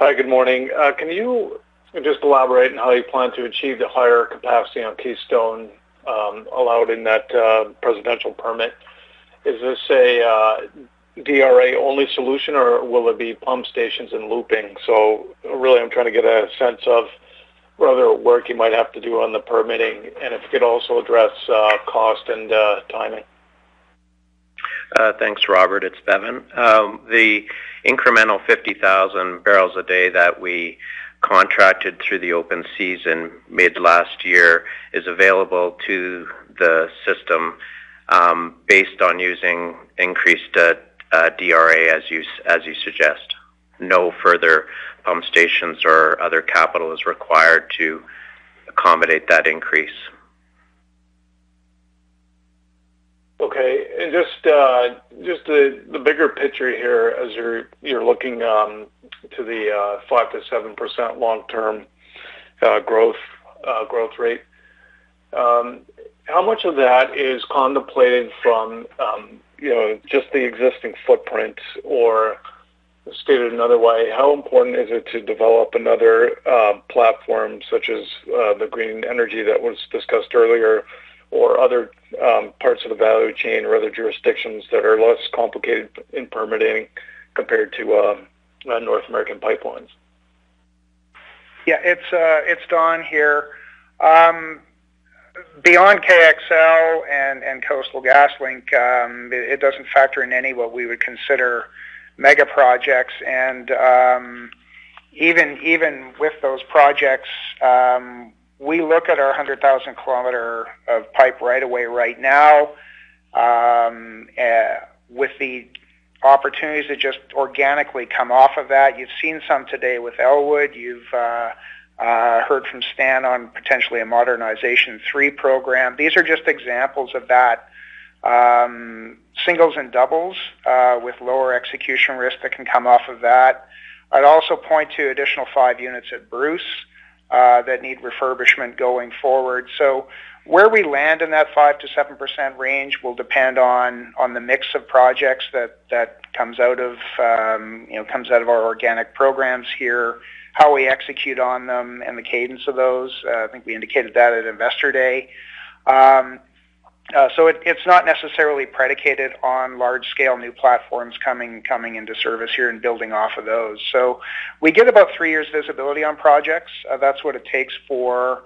Hi, good morning. Uh, can you just elaborate on how you plan to achieve the higher capacity on Keystone um, allowed in that uh, presidential permit? Is this a uh, DRA-only solution, or will it be pump stations and looping? So really, I'm trying to get a sense of what other work you might have to do on the permitting, and if you could also address cost and timing. Uh, thanks, Robert. It's Bevin. Um, the incremental 50,000 barrels a day that we contracted through the open season mid last year is available to the system um, based on using increased uh, uh, DRA as you as you suggest. No further pump stations or other capital is required to accommodate that increase. Okay. and Just uh, just the the bigger picture here as you're you're looking um, to the 5%-7% uh, long-term uh, growth growth rate. Um, how much of that is contemplated from um, you know just the existing footprint or stated another way, how important is it to develop another uh, platform such as uh, the green energy that was discussed earlier, or other um, parts of the value chain or other jurisdictions that are less complicated in permitting compared to uh, uh North American pipelines? Yeah, it's uh, it's Don here. Um, beyond KXL and, and Coastal GasLink, um, it, it, doesn't factor in any what we would consider mega projects. And um, even even with those projects, um, we look at our 100,000 kilometer of pipe right away right now um, uh, with the opportunities that just organically come off of that. You've seen some today with Elwood. You've uh, uh, heard from Stan on potentially a modernization three program. These are just examples of that. Um, singles and doubles uh, with lower execution risk that can come off of that. I'd also point to additional five units at Bruce uh, that need refurbishment going forward. So where we land in that five to seven percent range will depend on on the mix of projects that that comes out of um, you know comes out of our organic programs here, how we execute on them, and the cadence of those. Uh, I think we indicated that at Investor Day. Um, uh, so it, it's not necessarily predicated on large-scale new platforms coming coming into service here and building off of those. So we get about three years visibility on projects. Uh, that's what it takes for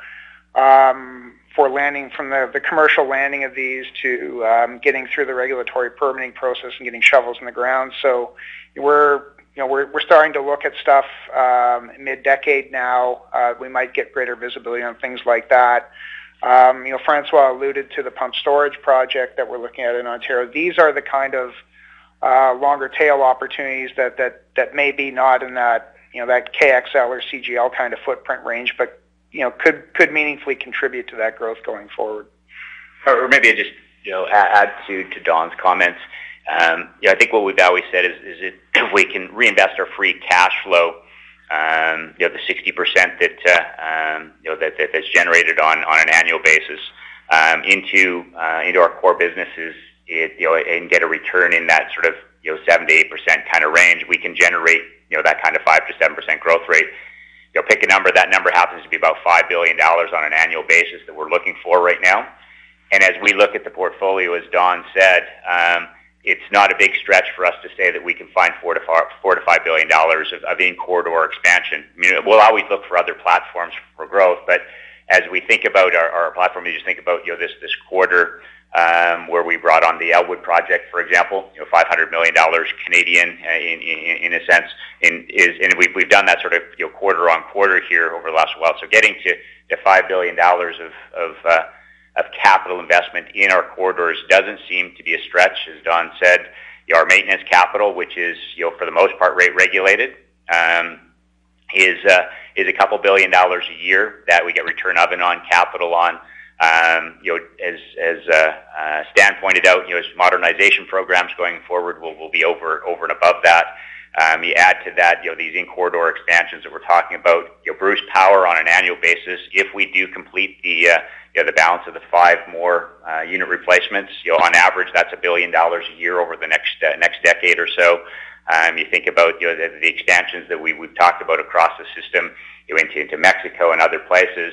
um, for landing from the, the commercial landing of these to um, getting through the regulatory permitting process and getting shovels in the ground. So we're you know we're we're starting to look at stuff um, mid-decade now. Uh, we might get greater visibility on things like that. Um, you know, Francois alluded to the pump storage project that we're looking at in Ontario. These are the kind of uh, longer tail opportunities that, that, that may be not in that, you know, that KXL or CGL kind of footprint range, but, you know, could, could meaningfully contribute to that growth going forward. Or maybe I just, you know, add to, to Don's comments. Um, yeah, I think what we've always said is, is it, if we can reinvest our free cash flow um, you know, the 60% that, uh, um, you know, that, that, that's generated on, on an annual basis um, into, uh, into our core businesses, it, you know, and get a return in that sort of, you know, 7 to 8% kind of range, we can generate, you know, that kind of 5 to 7% growth rate. You know, pick a number, that number happens to be about $5 billion on an annual basis that we're looking for right now. And as we look at the portfolio, as Don said, um, it's not a big stretch for us to say that we can find four to five, four to five billion dollars of, of in corridor expansion. I mean, we'll always look for other platforms for growth, but as we think about our, our platform, you just think about you know this this quarter um, where we brought on the Elwood project, for example, you know, five hundred million dollars Canadian uh, in, in in a sense, in is and we've we've done that sort of you know quarter on quarter here over the last while. So getting to to five billion dollars of of uh, of capital investment in our corridors doesn't seem to be a stretch. As Don said, our maintenance capital, which is, you know, for the most part, rate regulated, um, is uh, is a couple billion dollars a year that we get return of and on capital on. Um, you know, as as uh, uh, Stan pointed out, you know, as modernization programs going forward will will be over over and above that. Um, you add to that, you know, these in-corridor expansions that we're talking about, you know, Bruce Power on an annual basis, if we do complete the uh, you know, the balance of the five more uh, unit replacements. You know, on average, that's a billion dollars a year over the next uh, next decade or so. Um, you think about you know the, the expansions that we we've talked about across the system, you know, into into Mexico and other places.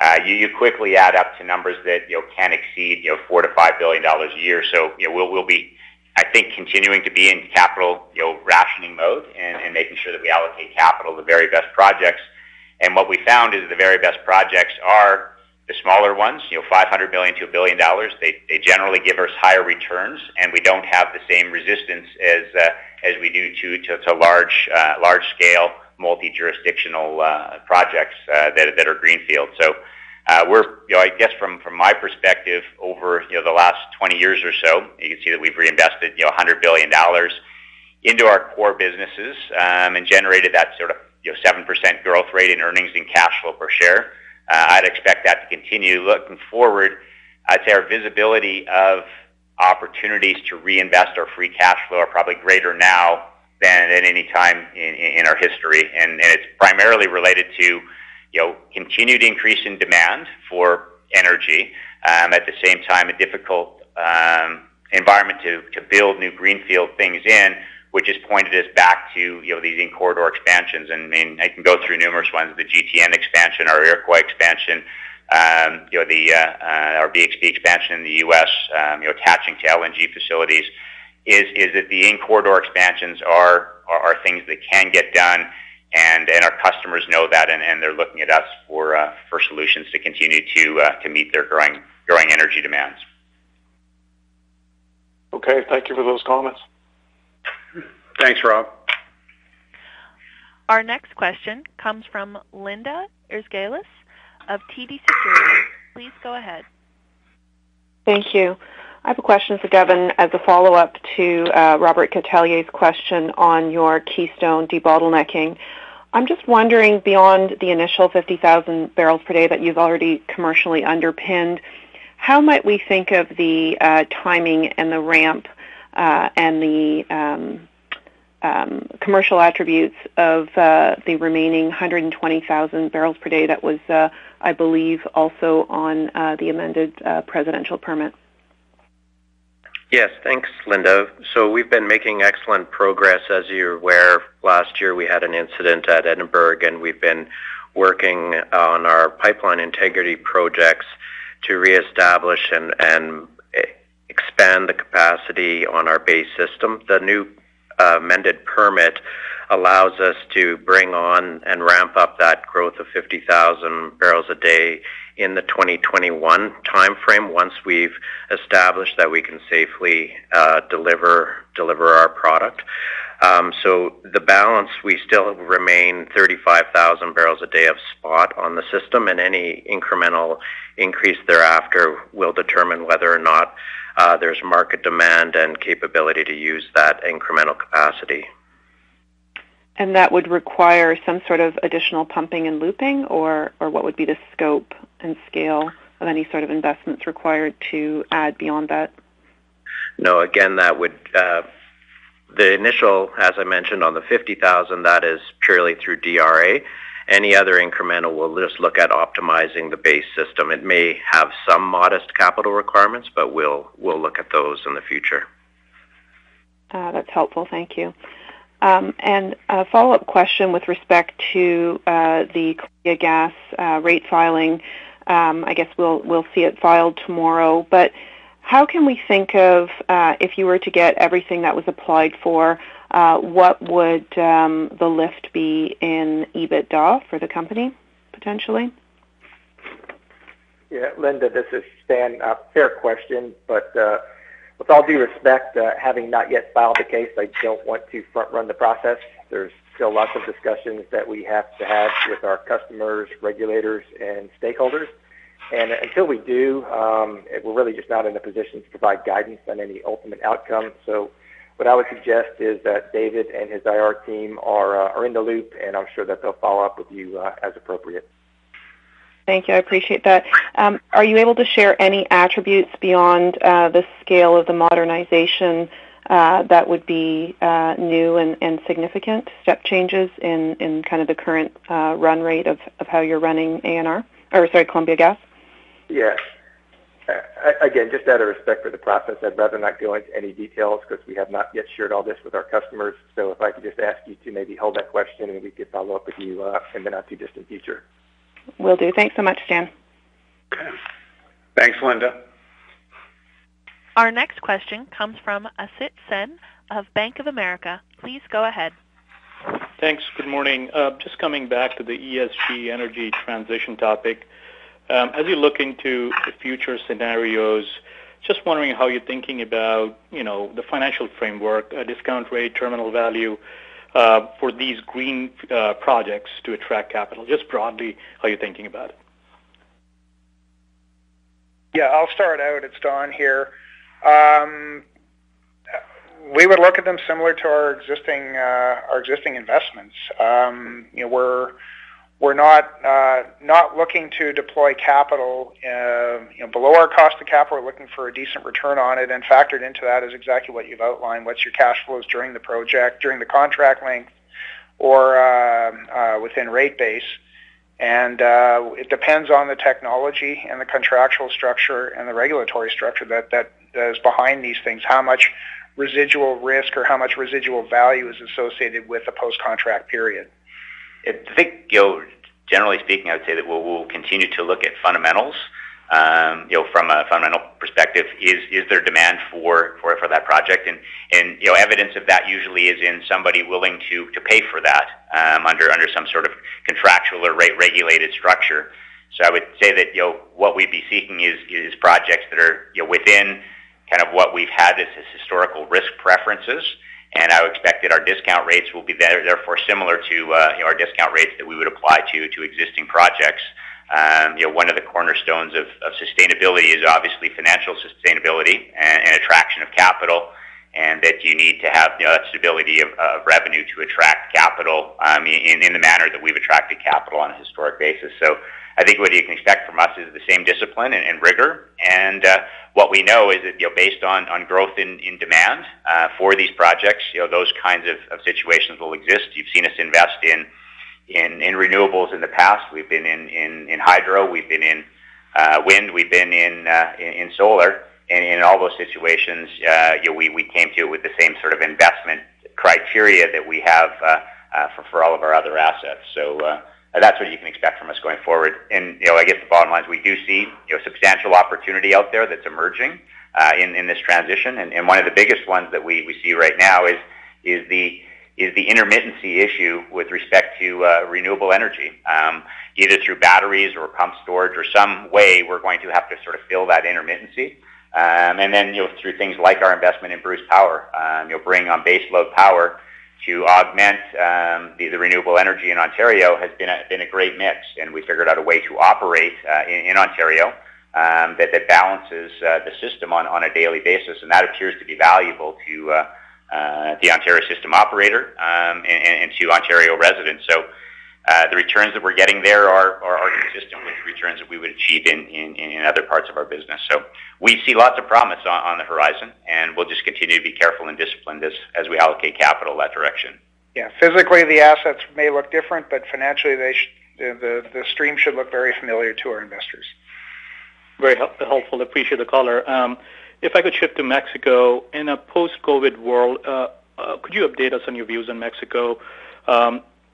Uh, you, you quickly add up to numbers that you know can exceed you know four to five billion dollars a year. So you know we'll we'll be I think continuing to be in capital you know rationing mode and, making sure that we allocate capital to the very best projects. And what we found is the very best projects are the smaller ones, you know, 500 million to a billion dollars, they, generally give us higher returns, and we don't have the same resistance as uh, as we do to to, large uh, large scale multi jurisdictional uh, projects that that are greenfield. So. Uh, we're, you know, I guess from, from my perspective, over you know the last 20 years or so, you can see that we've reinvested you know 100 billion dollars into our core businesses um, and generated that sort of you know seven percent growth rate in earnings and cash flow per share. Uh, I'd expect that to continue. Looking forward, I'd say our visibility of opportunities to reinvest our free cash flow are probably greater now than at any time in, our history, and it's primarily related to you know continued increase in demand for energy. Um, at the same time, a difficult um, environment to, to build new greenfield things in, which has pointed us back to you know these in corridor expansions. And I mean, I can go through numerous ones: the GTN expansion, our Iroquois expansion, um, you know the uh, uh, our BXP expansion in the U.S. Um, you know, attaching to LNG facilities. Is is that the in corridor expansions are, are are things that can get done and and our customers know that, and, and they're looking at us for uh, for solutions to continue to uh, to meet their growing growing energy demands. Okay, thank you for those comments. Thanks, Rob. Our next question comes from Linda Ezergailis of TD Securities. Please go ahead. Thank you. I have a question for Devon as a follow-up to uh, Robert Catellier's question on your Keystone debottlenecking. I'm just wondering, beyond the initial 50,000 barrels per day that you've already commercially underpinned, how might we think of the uh, timing and the ramp uh, and the um, um, commercial attributes of uh, the remaining 120,000 barrels per day that was, uh, I believe, also on uh, the amended uh, presidential permit? Yes, thanks, Linda. So we've been making excellent progress. As you're aware, last year we had an incident at Edinburg, and we've been working on our pipeline integrity projects to reestablish and, and expand the capacity on our base system. The new uh, amended permit allows us to bring on and ramp up that growth of 50,000 barrels a day in the 2021 timeframe once we've established that we can safely uh, deliver our product. Um, so the balance, we still remain 35,000 barrels a day of spot on the system, and any incremental increase thereafter will determine whether or not uh, there's market demand and capability to use that incremental capacity. And that would require some sort of additional pumping and looping, or, or what would be the scope and scale of any sort of investments required to add beyond that? No, again, that would uh, the initial, as I mentioned, on the 50,000, that is purely through DRA. Any other incremental, we'll just look at optimizing the base system. It may have some modest capital requirements, but we'll we'll look at those in the future. Uh, that's helpful. Thank you. Um, and a follow-up question with respect to uh, the Columbia Gas uh, rate filing. Um, I guess we'll we'll see it filed tomorrow. But how can we think of uh, if you were to get everything that was applied for? Uh, what would um, the lift be in EBITDA for the company potentially? Yeah, Linda, this is Stan. Fair question, but uh, with all due respect, uh, having not yet filed the case, I don't want to front run the process. There's still lots of discussions that we have to have with our customers, regulators, and stakeholders. And until we do, um, we're really just not in a position to provide guidance on any ultimate outcome. So what I would suggest is that David and his IR team are, uh, are in the loop, and I'm sure that they'll follow up with you uh, as appropriate. Thank you. I appreciate that. Um, are you able to share any attributes beyond uh, the scale of the modernization uh, that would be uh, new and, and, significant step changes in, in kind of the current uh, run rate of, of how you're running ANR, or sorry, Columbia Gas? Yes. Uh, again, just out of respect for the process, I'd rather not go into any details because we have not yet shared all this with our customers. So if I could just ask you to maybe hold that question and we could follow up with you uh, in the not too distant future. Will do. Thanks so much, Stan. Okay. Thanks, Linda. Our next question comes from Asit Sen of Bank of America. Please go ahead. Thanks. Good morning. Uh, just coming back to the ESG energy transition topic. Um, as you look into the future scenarios, just wondering how you're thinking about, you know, the financial framework, discount rate, terminal value, uh, for these green uh, projects to attract capital? Just broadly, how are you thinking about it? Yeah, I'll start out. It's Don here. Um, we would look at them similar to our existing uh, our existing investments. Um, you know, we're we're not uh, not looking to deploy capital uh, you know, below our cost of capital. We're looking for a decent return on it, and factored into that is exactly what you've outlined. What's your cash flows during the project, during the contract length, or uh, uh within rate base? And uh, it depends on the technology and the contractual structure and the regulatory structure that that is behind these things. How much residual risk or how much residual value is associated with a post-contract period? I think, you know, generally speaking, I would say that we'll, we'll continue to look at fundamentals. Um, you know, from a fundamental perspective, is is there demand for for for that project? And and you know, evidence of that usually is in somebody willing to to pay for that um, under under some sort of contractual or rate regulated structure. So I would say that you know what we'd be seeking is is projects that are you know within kind of what we've had as historical risk preferences. And I would expect that our discount rates will be there, therefore similar to uh, you know, our discount rates that we would apply to to existing projects. Um, you know, one of the cornerstones of, of sustainability is obviously financial sustainability and, and attraction of capital, and that you need to have you know, that stability of, of revenue to attract capital um, in, in the manner that we've attracted capital on a historic basis. So I think what you can expect from us is the same discipline and, and rigor. And uh, what we know is that you know, based on, on growth in, in demand uh, for these projects, you know, those kinds of, of situations will exist. You've seen us invest in in, in renewables in the past. We've been in, in, in hydro, we've been in uh, wind, we've been in, uh, in, in solar, and in all those situations, uh, you know, we, we came to it with the same sort of investment criteria that we have uh, uh, for, for all of our other assets. So uh, that's what you can expect from us going forward. And you know, I guess the bottom line is we do see you know substantial opportunity out there that's emerging uh, in in this transition. And, and one of the biggest ones that we, we see right now is is the is the intermittency issue with respect to uh, renewable energy. Um, either through batteries or pump storage or some way, we're going to have to sort of fill that intermittency. Um, and then, you know, through things like our investment in Bruce Power, um, you'll bring on baseload power to augment um, the, the renewable energy in Ontario has been a, been a great mix, and we figured out a way to operate uh, in, in Ontario um, that, that balances uh, the system on, on a daily basis, and that appears to be valuable to uh, uh, the Ontario system operator um, and, and to Ontario residents. So the returns that we're getting there are, are, are consistent with the returns that we would achieve in, in, in other parts of our business. So we see lots of promise on, on the horizon, and we'll just continue to be careful and disciplined as, as we allocate capital that direction. Yeah, physically the assets may look different, but financially they sh- the, the, the stream should look very familiar to our investors. Very helpful. I appreciate the caller. Um, if I could shift to Mexico, in a post-COVID world, uh, uh, could you update us on your views on Mexico?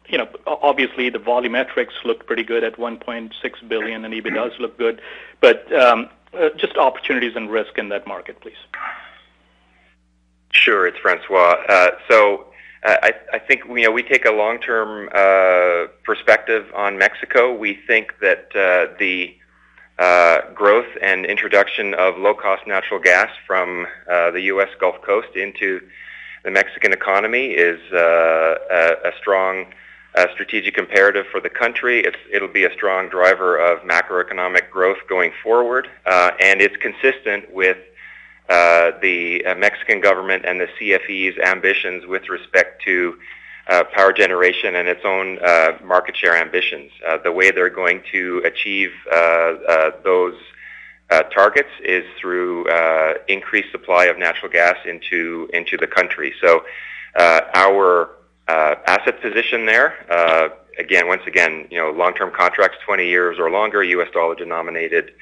You know, obviously the volumetrics look pretty good at 1.6 billion, and EBITDAs look good, but um, uh, just opportunities and risk in that market, please. Sure, it's Francois. Uh, so uh, I, I, think you know we take a long-term uh, perspective on Mexico. We think that uh, the uh, growth and introduction of low-cost natural gas from uh, the U.S. Gulf Coast into the Mexican economy is uh, a, a, strong uh, strategic imperative for the country. It's, it'll be a strong driver of macroeconomic growth going forward, uh, and it's consistent with uh, the Mexican government and the CFE's ambitions with respect to uh, power generation and its own uh, market share ambitions. Uh, the way they're going to achieve uh, uh, those uh, targets is through increased supply of natural gas into into the country. So our asset position there, again, once again, you know, long-term contracts, 20 years or longer, U.S. dollar denominated,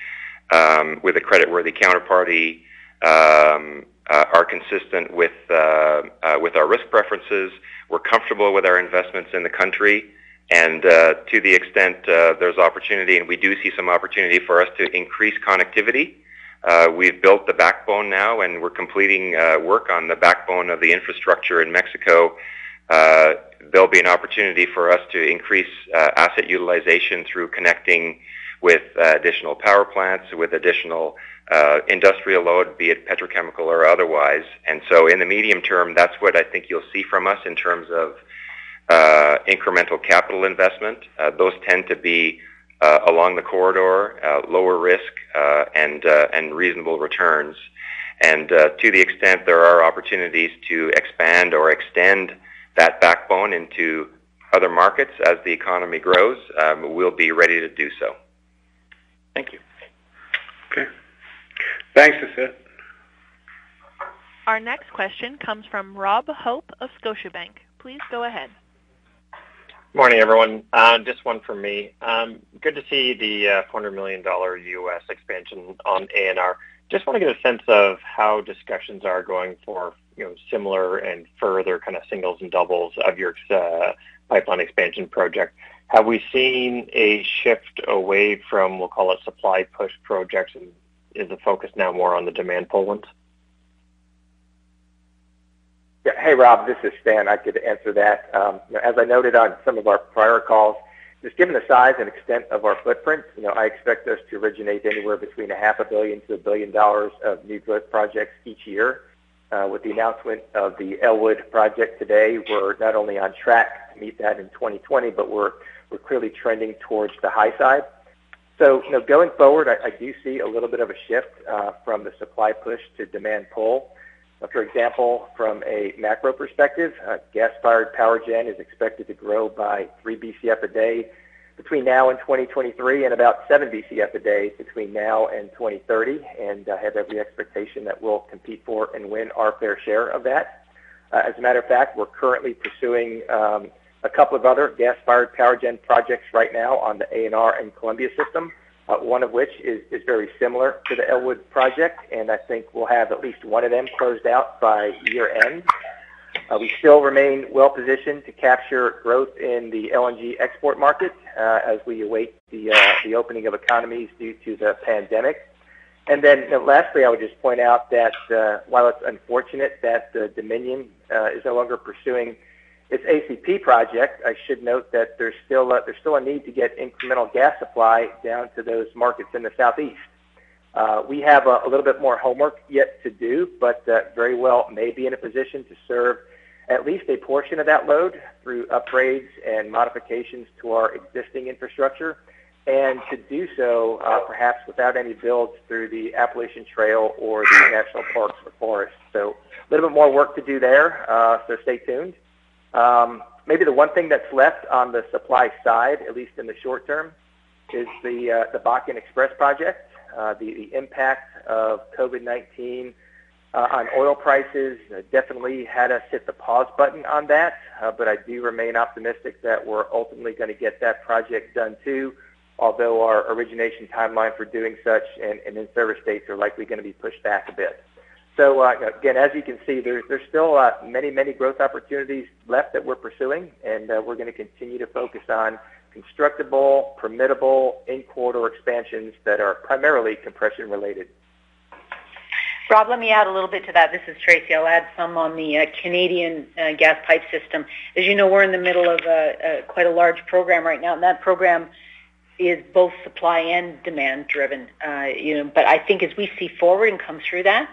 um, with a credit-worthy counterparty, um, are consistent with with our risk preferences. We're comfortable with our investments in the country, and uh, to the extent uh, there's opportunity, and we do see some opportunity for us to increase connectivity. Uh, we've built the backbone now, and we're completing uh, work on the backbone of the infrastructure in Mexico. Uh, there'll be an opportunity for us to increase uh, asset utilization through connecting with additional power plants, with additional uh, industrial load, be it petrochemical or otherwise. And so in the medium term, that's what I think you'll see from us in terms of uh, incremental capital investment. Uh, those tend to be uh, along the corridor, uh, lower risk, uh, and, uh, and reasonable returns. And uh, to the extent there are opportunities to expand or extend that backbone into other markets as the economy grows, um, we'll be ready to do so. Thank you. Okay. Thanks, Asit. Our next question comes from Rob Hope of Scotiabank. Please go ahead. Morning, everyone. Uh, just one from me. Um, good to see the uh, $400 million U.S. expansion on ANR. Just want to get a sense of how discussions are going for you know, similar and further kind of singles and doubles of your pipeline expansion project. Have we seen a shift away from, we'll call it supply push projects, and is the focus now more on the demand pull ones? Yeah. Hey, Rob, this is Stan. I could answer that. Um, as I noted on some of our prior calls, just given the size and extent of our footprint, you know, I expect us to originate anywhere between a half a billion to a billion dollars of new growth projects each year. Uh, with the announcement of the Elwood project today, we're not only on track to meet that in 2020, but we're we're clearly trending towards the high side. So, you know, going forward, I, I do see a little bit of a shift uh, from the supply push to demand pull. Uh, for example, from a macro perspective, uh, gas-fired power gen is expected to grow by 3 BCF a day between now and 2023 and about 7 BCF a day between now and 2030. And I have every expectation that we'll compete for and win our fair share of that. Uh, as a matter of fact, we're currently pursuing um, a couple of other gas-fired power gen projects right now on the ANR and Columbia system uh, one of which is, is very similar to the Elwood project, and I think we'll have at least one of them closed out by year end. Uh, we still remain well positioned to capture growth in the LNG export market uh, as we await the, uh, the opening of economies due to the pandemic. And then lastly, I would just point out that while it's unfortunate that the Dominion is no longer pursuing its ACP project, I should note that there's still a, there's still a need to get incremental gas supply down to those markets in the southeast. We have a, little bit more homework yet to do, but very well may be in a position to serve at least a portion of that load through upgrades and modifications to our existing infrastructure, and to do so uh, perhaps without any builds through the Appalachian Trail or the national parks or forests. So a little bit more work to do there, uh, so stay tuned. Um, maybe the one thing that's left on the supply side, at least in the short term, is the uh, the Bakken Express project. Uh, the, the impact of COVID-19 uh, on oil prices uh, definitely had us hit the pause button on that, uh, but I do remain optimistic that we're ultimately going to get that project done too, although our origination timeline for doing such and, and in-service dates are likely going to be pushed back a bit. So uh, again, as you can see, there's there's still uh, many many growth opportunities left that we're pursuing, and uh, we're going to continue to focus on constructible, permittable, in-corridor expansions that are primarily compression related. Rob, let me add a little bit to that. This is Tracey. I'll add some on the uh, Canadian uh, gas pipe system. As you know, we're in the middle of a, a, quite a large program right now, and that program is both supply and demand driven. Uh, you know, but I think as we see forward and come through that,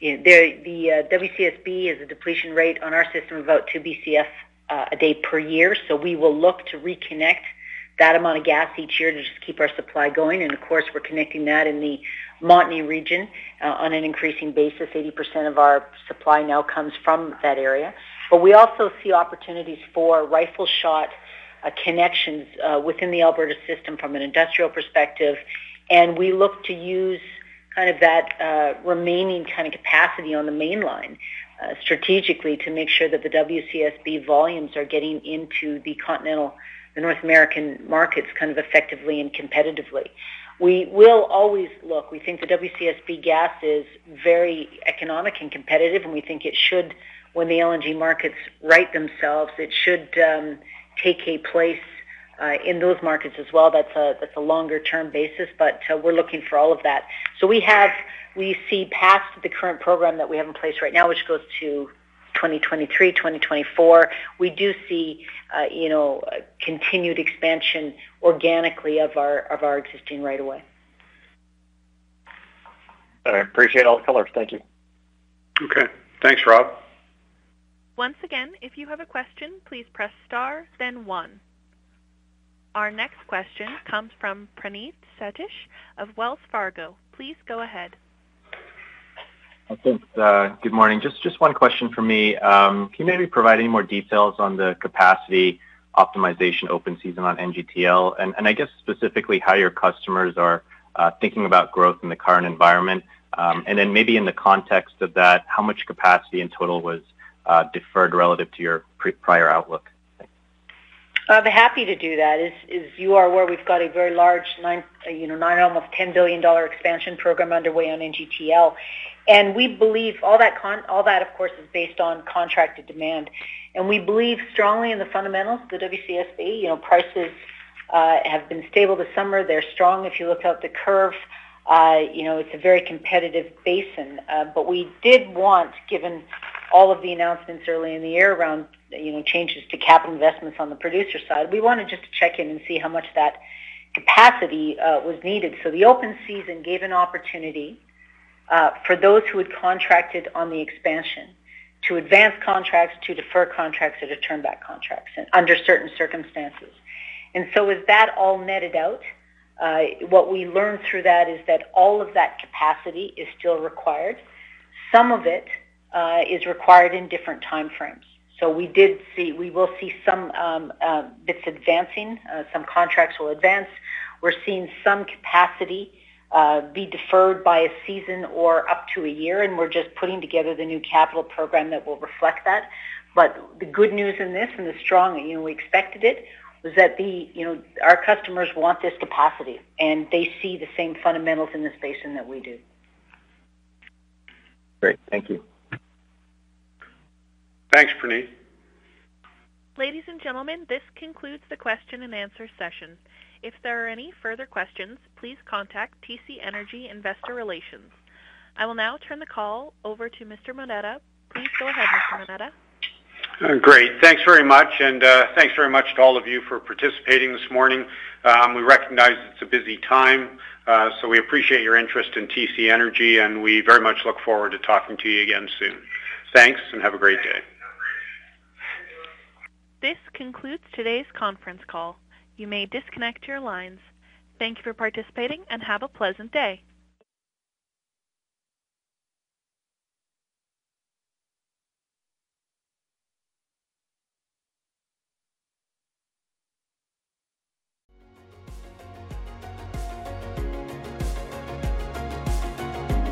you know, the uh, WCSB is a depletion rate on our system of about 2 BCF uh, a day per year. So we will look to reconnect that amount of gas each year to just keep our supply going. And of course, we're connecting that in the Montney region uh, on an increasing basis. 80% of our supply now comes from that area. But we also see opportunities for rifle shot uh, connections uh, within the Alberta system from an industrial perspective. And we look to use kind of that uh, remaining kind of capacity on the main line uh, strategically to make sure that the WCSB volumes are getting into the continental, the North American markets kind of effectively and competitively. We will always look. We think the WCSB gas is very economic and competitive, and we think it should, when the LNG markets right themselves, it should um, take a place uh, in those markets as well. That's a that's a longer term basis, but uh, we're looking for all of that. So we have we see past the current program that we have in place right now, which goes to 2023, 2024. We do see uh, you know continued expansion organically of our of our existing right away. I appreciate all the colors. Thank you. Okay. Thanks, Rob. Once again, if you have a question, please press star, then one. Our next question comes from Praneeth Satish of Wells Fargo. Please go ahead. Thanks. Uh, good morning. Just one question for me. Um, can you maybe provide any more details on the capacity optimization open season on NGTL? And, I guess specifically how your customers are uh, thinking about growth in the current environment. Um, and then maybe in the context of that, how much capacity in total was uh, deferred relative to your prior outlook? I'm happy to do that. As, you are aware, we've got a very large nine, uh, you know, nine almost ten billion dollar expansion program underway on NGTL, And we believe all that, con- all that, of course, is based on contracted demand. And we believe strongly in the fundamentals of the WCSB. You know, prices uh, have been stable this summer. They're strong. If you look out the curve, uh, you know, it's a very competitive basin. Uh, but we did want, given all of the announcements early in the year around, you know, changes to capital investments on the producer side, we wanted just to check in and see how much that capacity uh, was needed. So the open season gave an opportunity uh, for those who had contracted on the expansion to advance contracts, to defer contracts, or to turn back contracts and under certain circumstances. And so as that all netted out, uh, what we learned through that is that all of that capacity is still required. Some of it uh, is required in different time frames. So we did see, we will see some um, uh, bits advancing. Uh, some contracts will advance. We're seeing some capacity uh, be deferred by a season or up to a year, and we're just putting together the new capital program that will reflect that. But the good news in this and the strong, you know, we expected it, was that the, you know, our customers want this capacity, and they see the same fundamentals in this basin that we do. Great. Thank you. Thanks, Praneeth. Ladies and gentlemen, this concludes the question and answer session. If there are any further questions, please contact TC Energy Investor Relations. I will now turn the call over to Mr. Moneta. Please go ahead, Mr. Moneta. Uh, great. Thanks very much, and uh, thanks very much to all of you for participating this morning. Um, we recognize it's a busy time, uh, so we appreciate your interest in TC Energy, and we very much look forward to talking to you again soon. Thanks, and have a great day. This concludes today's conference call. You may disconnect your lines. Thank you for participating and have a pleasant day.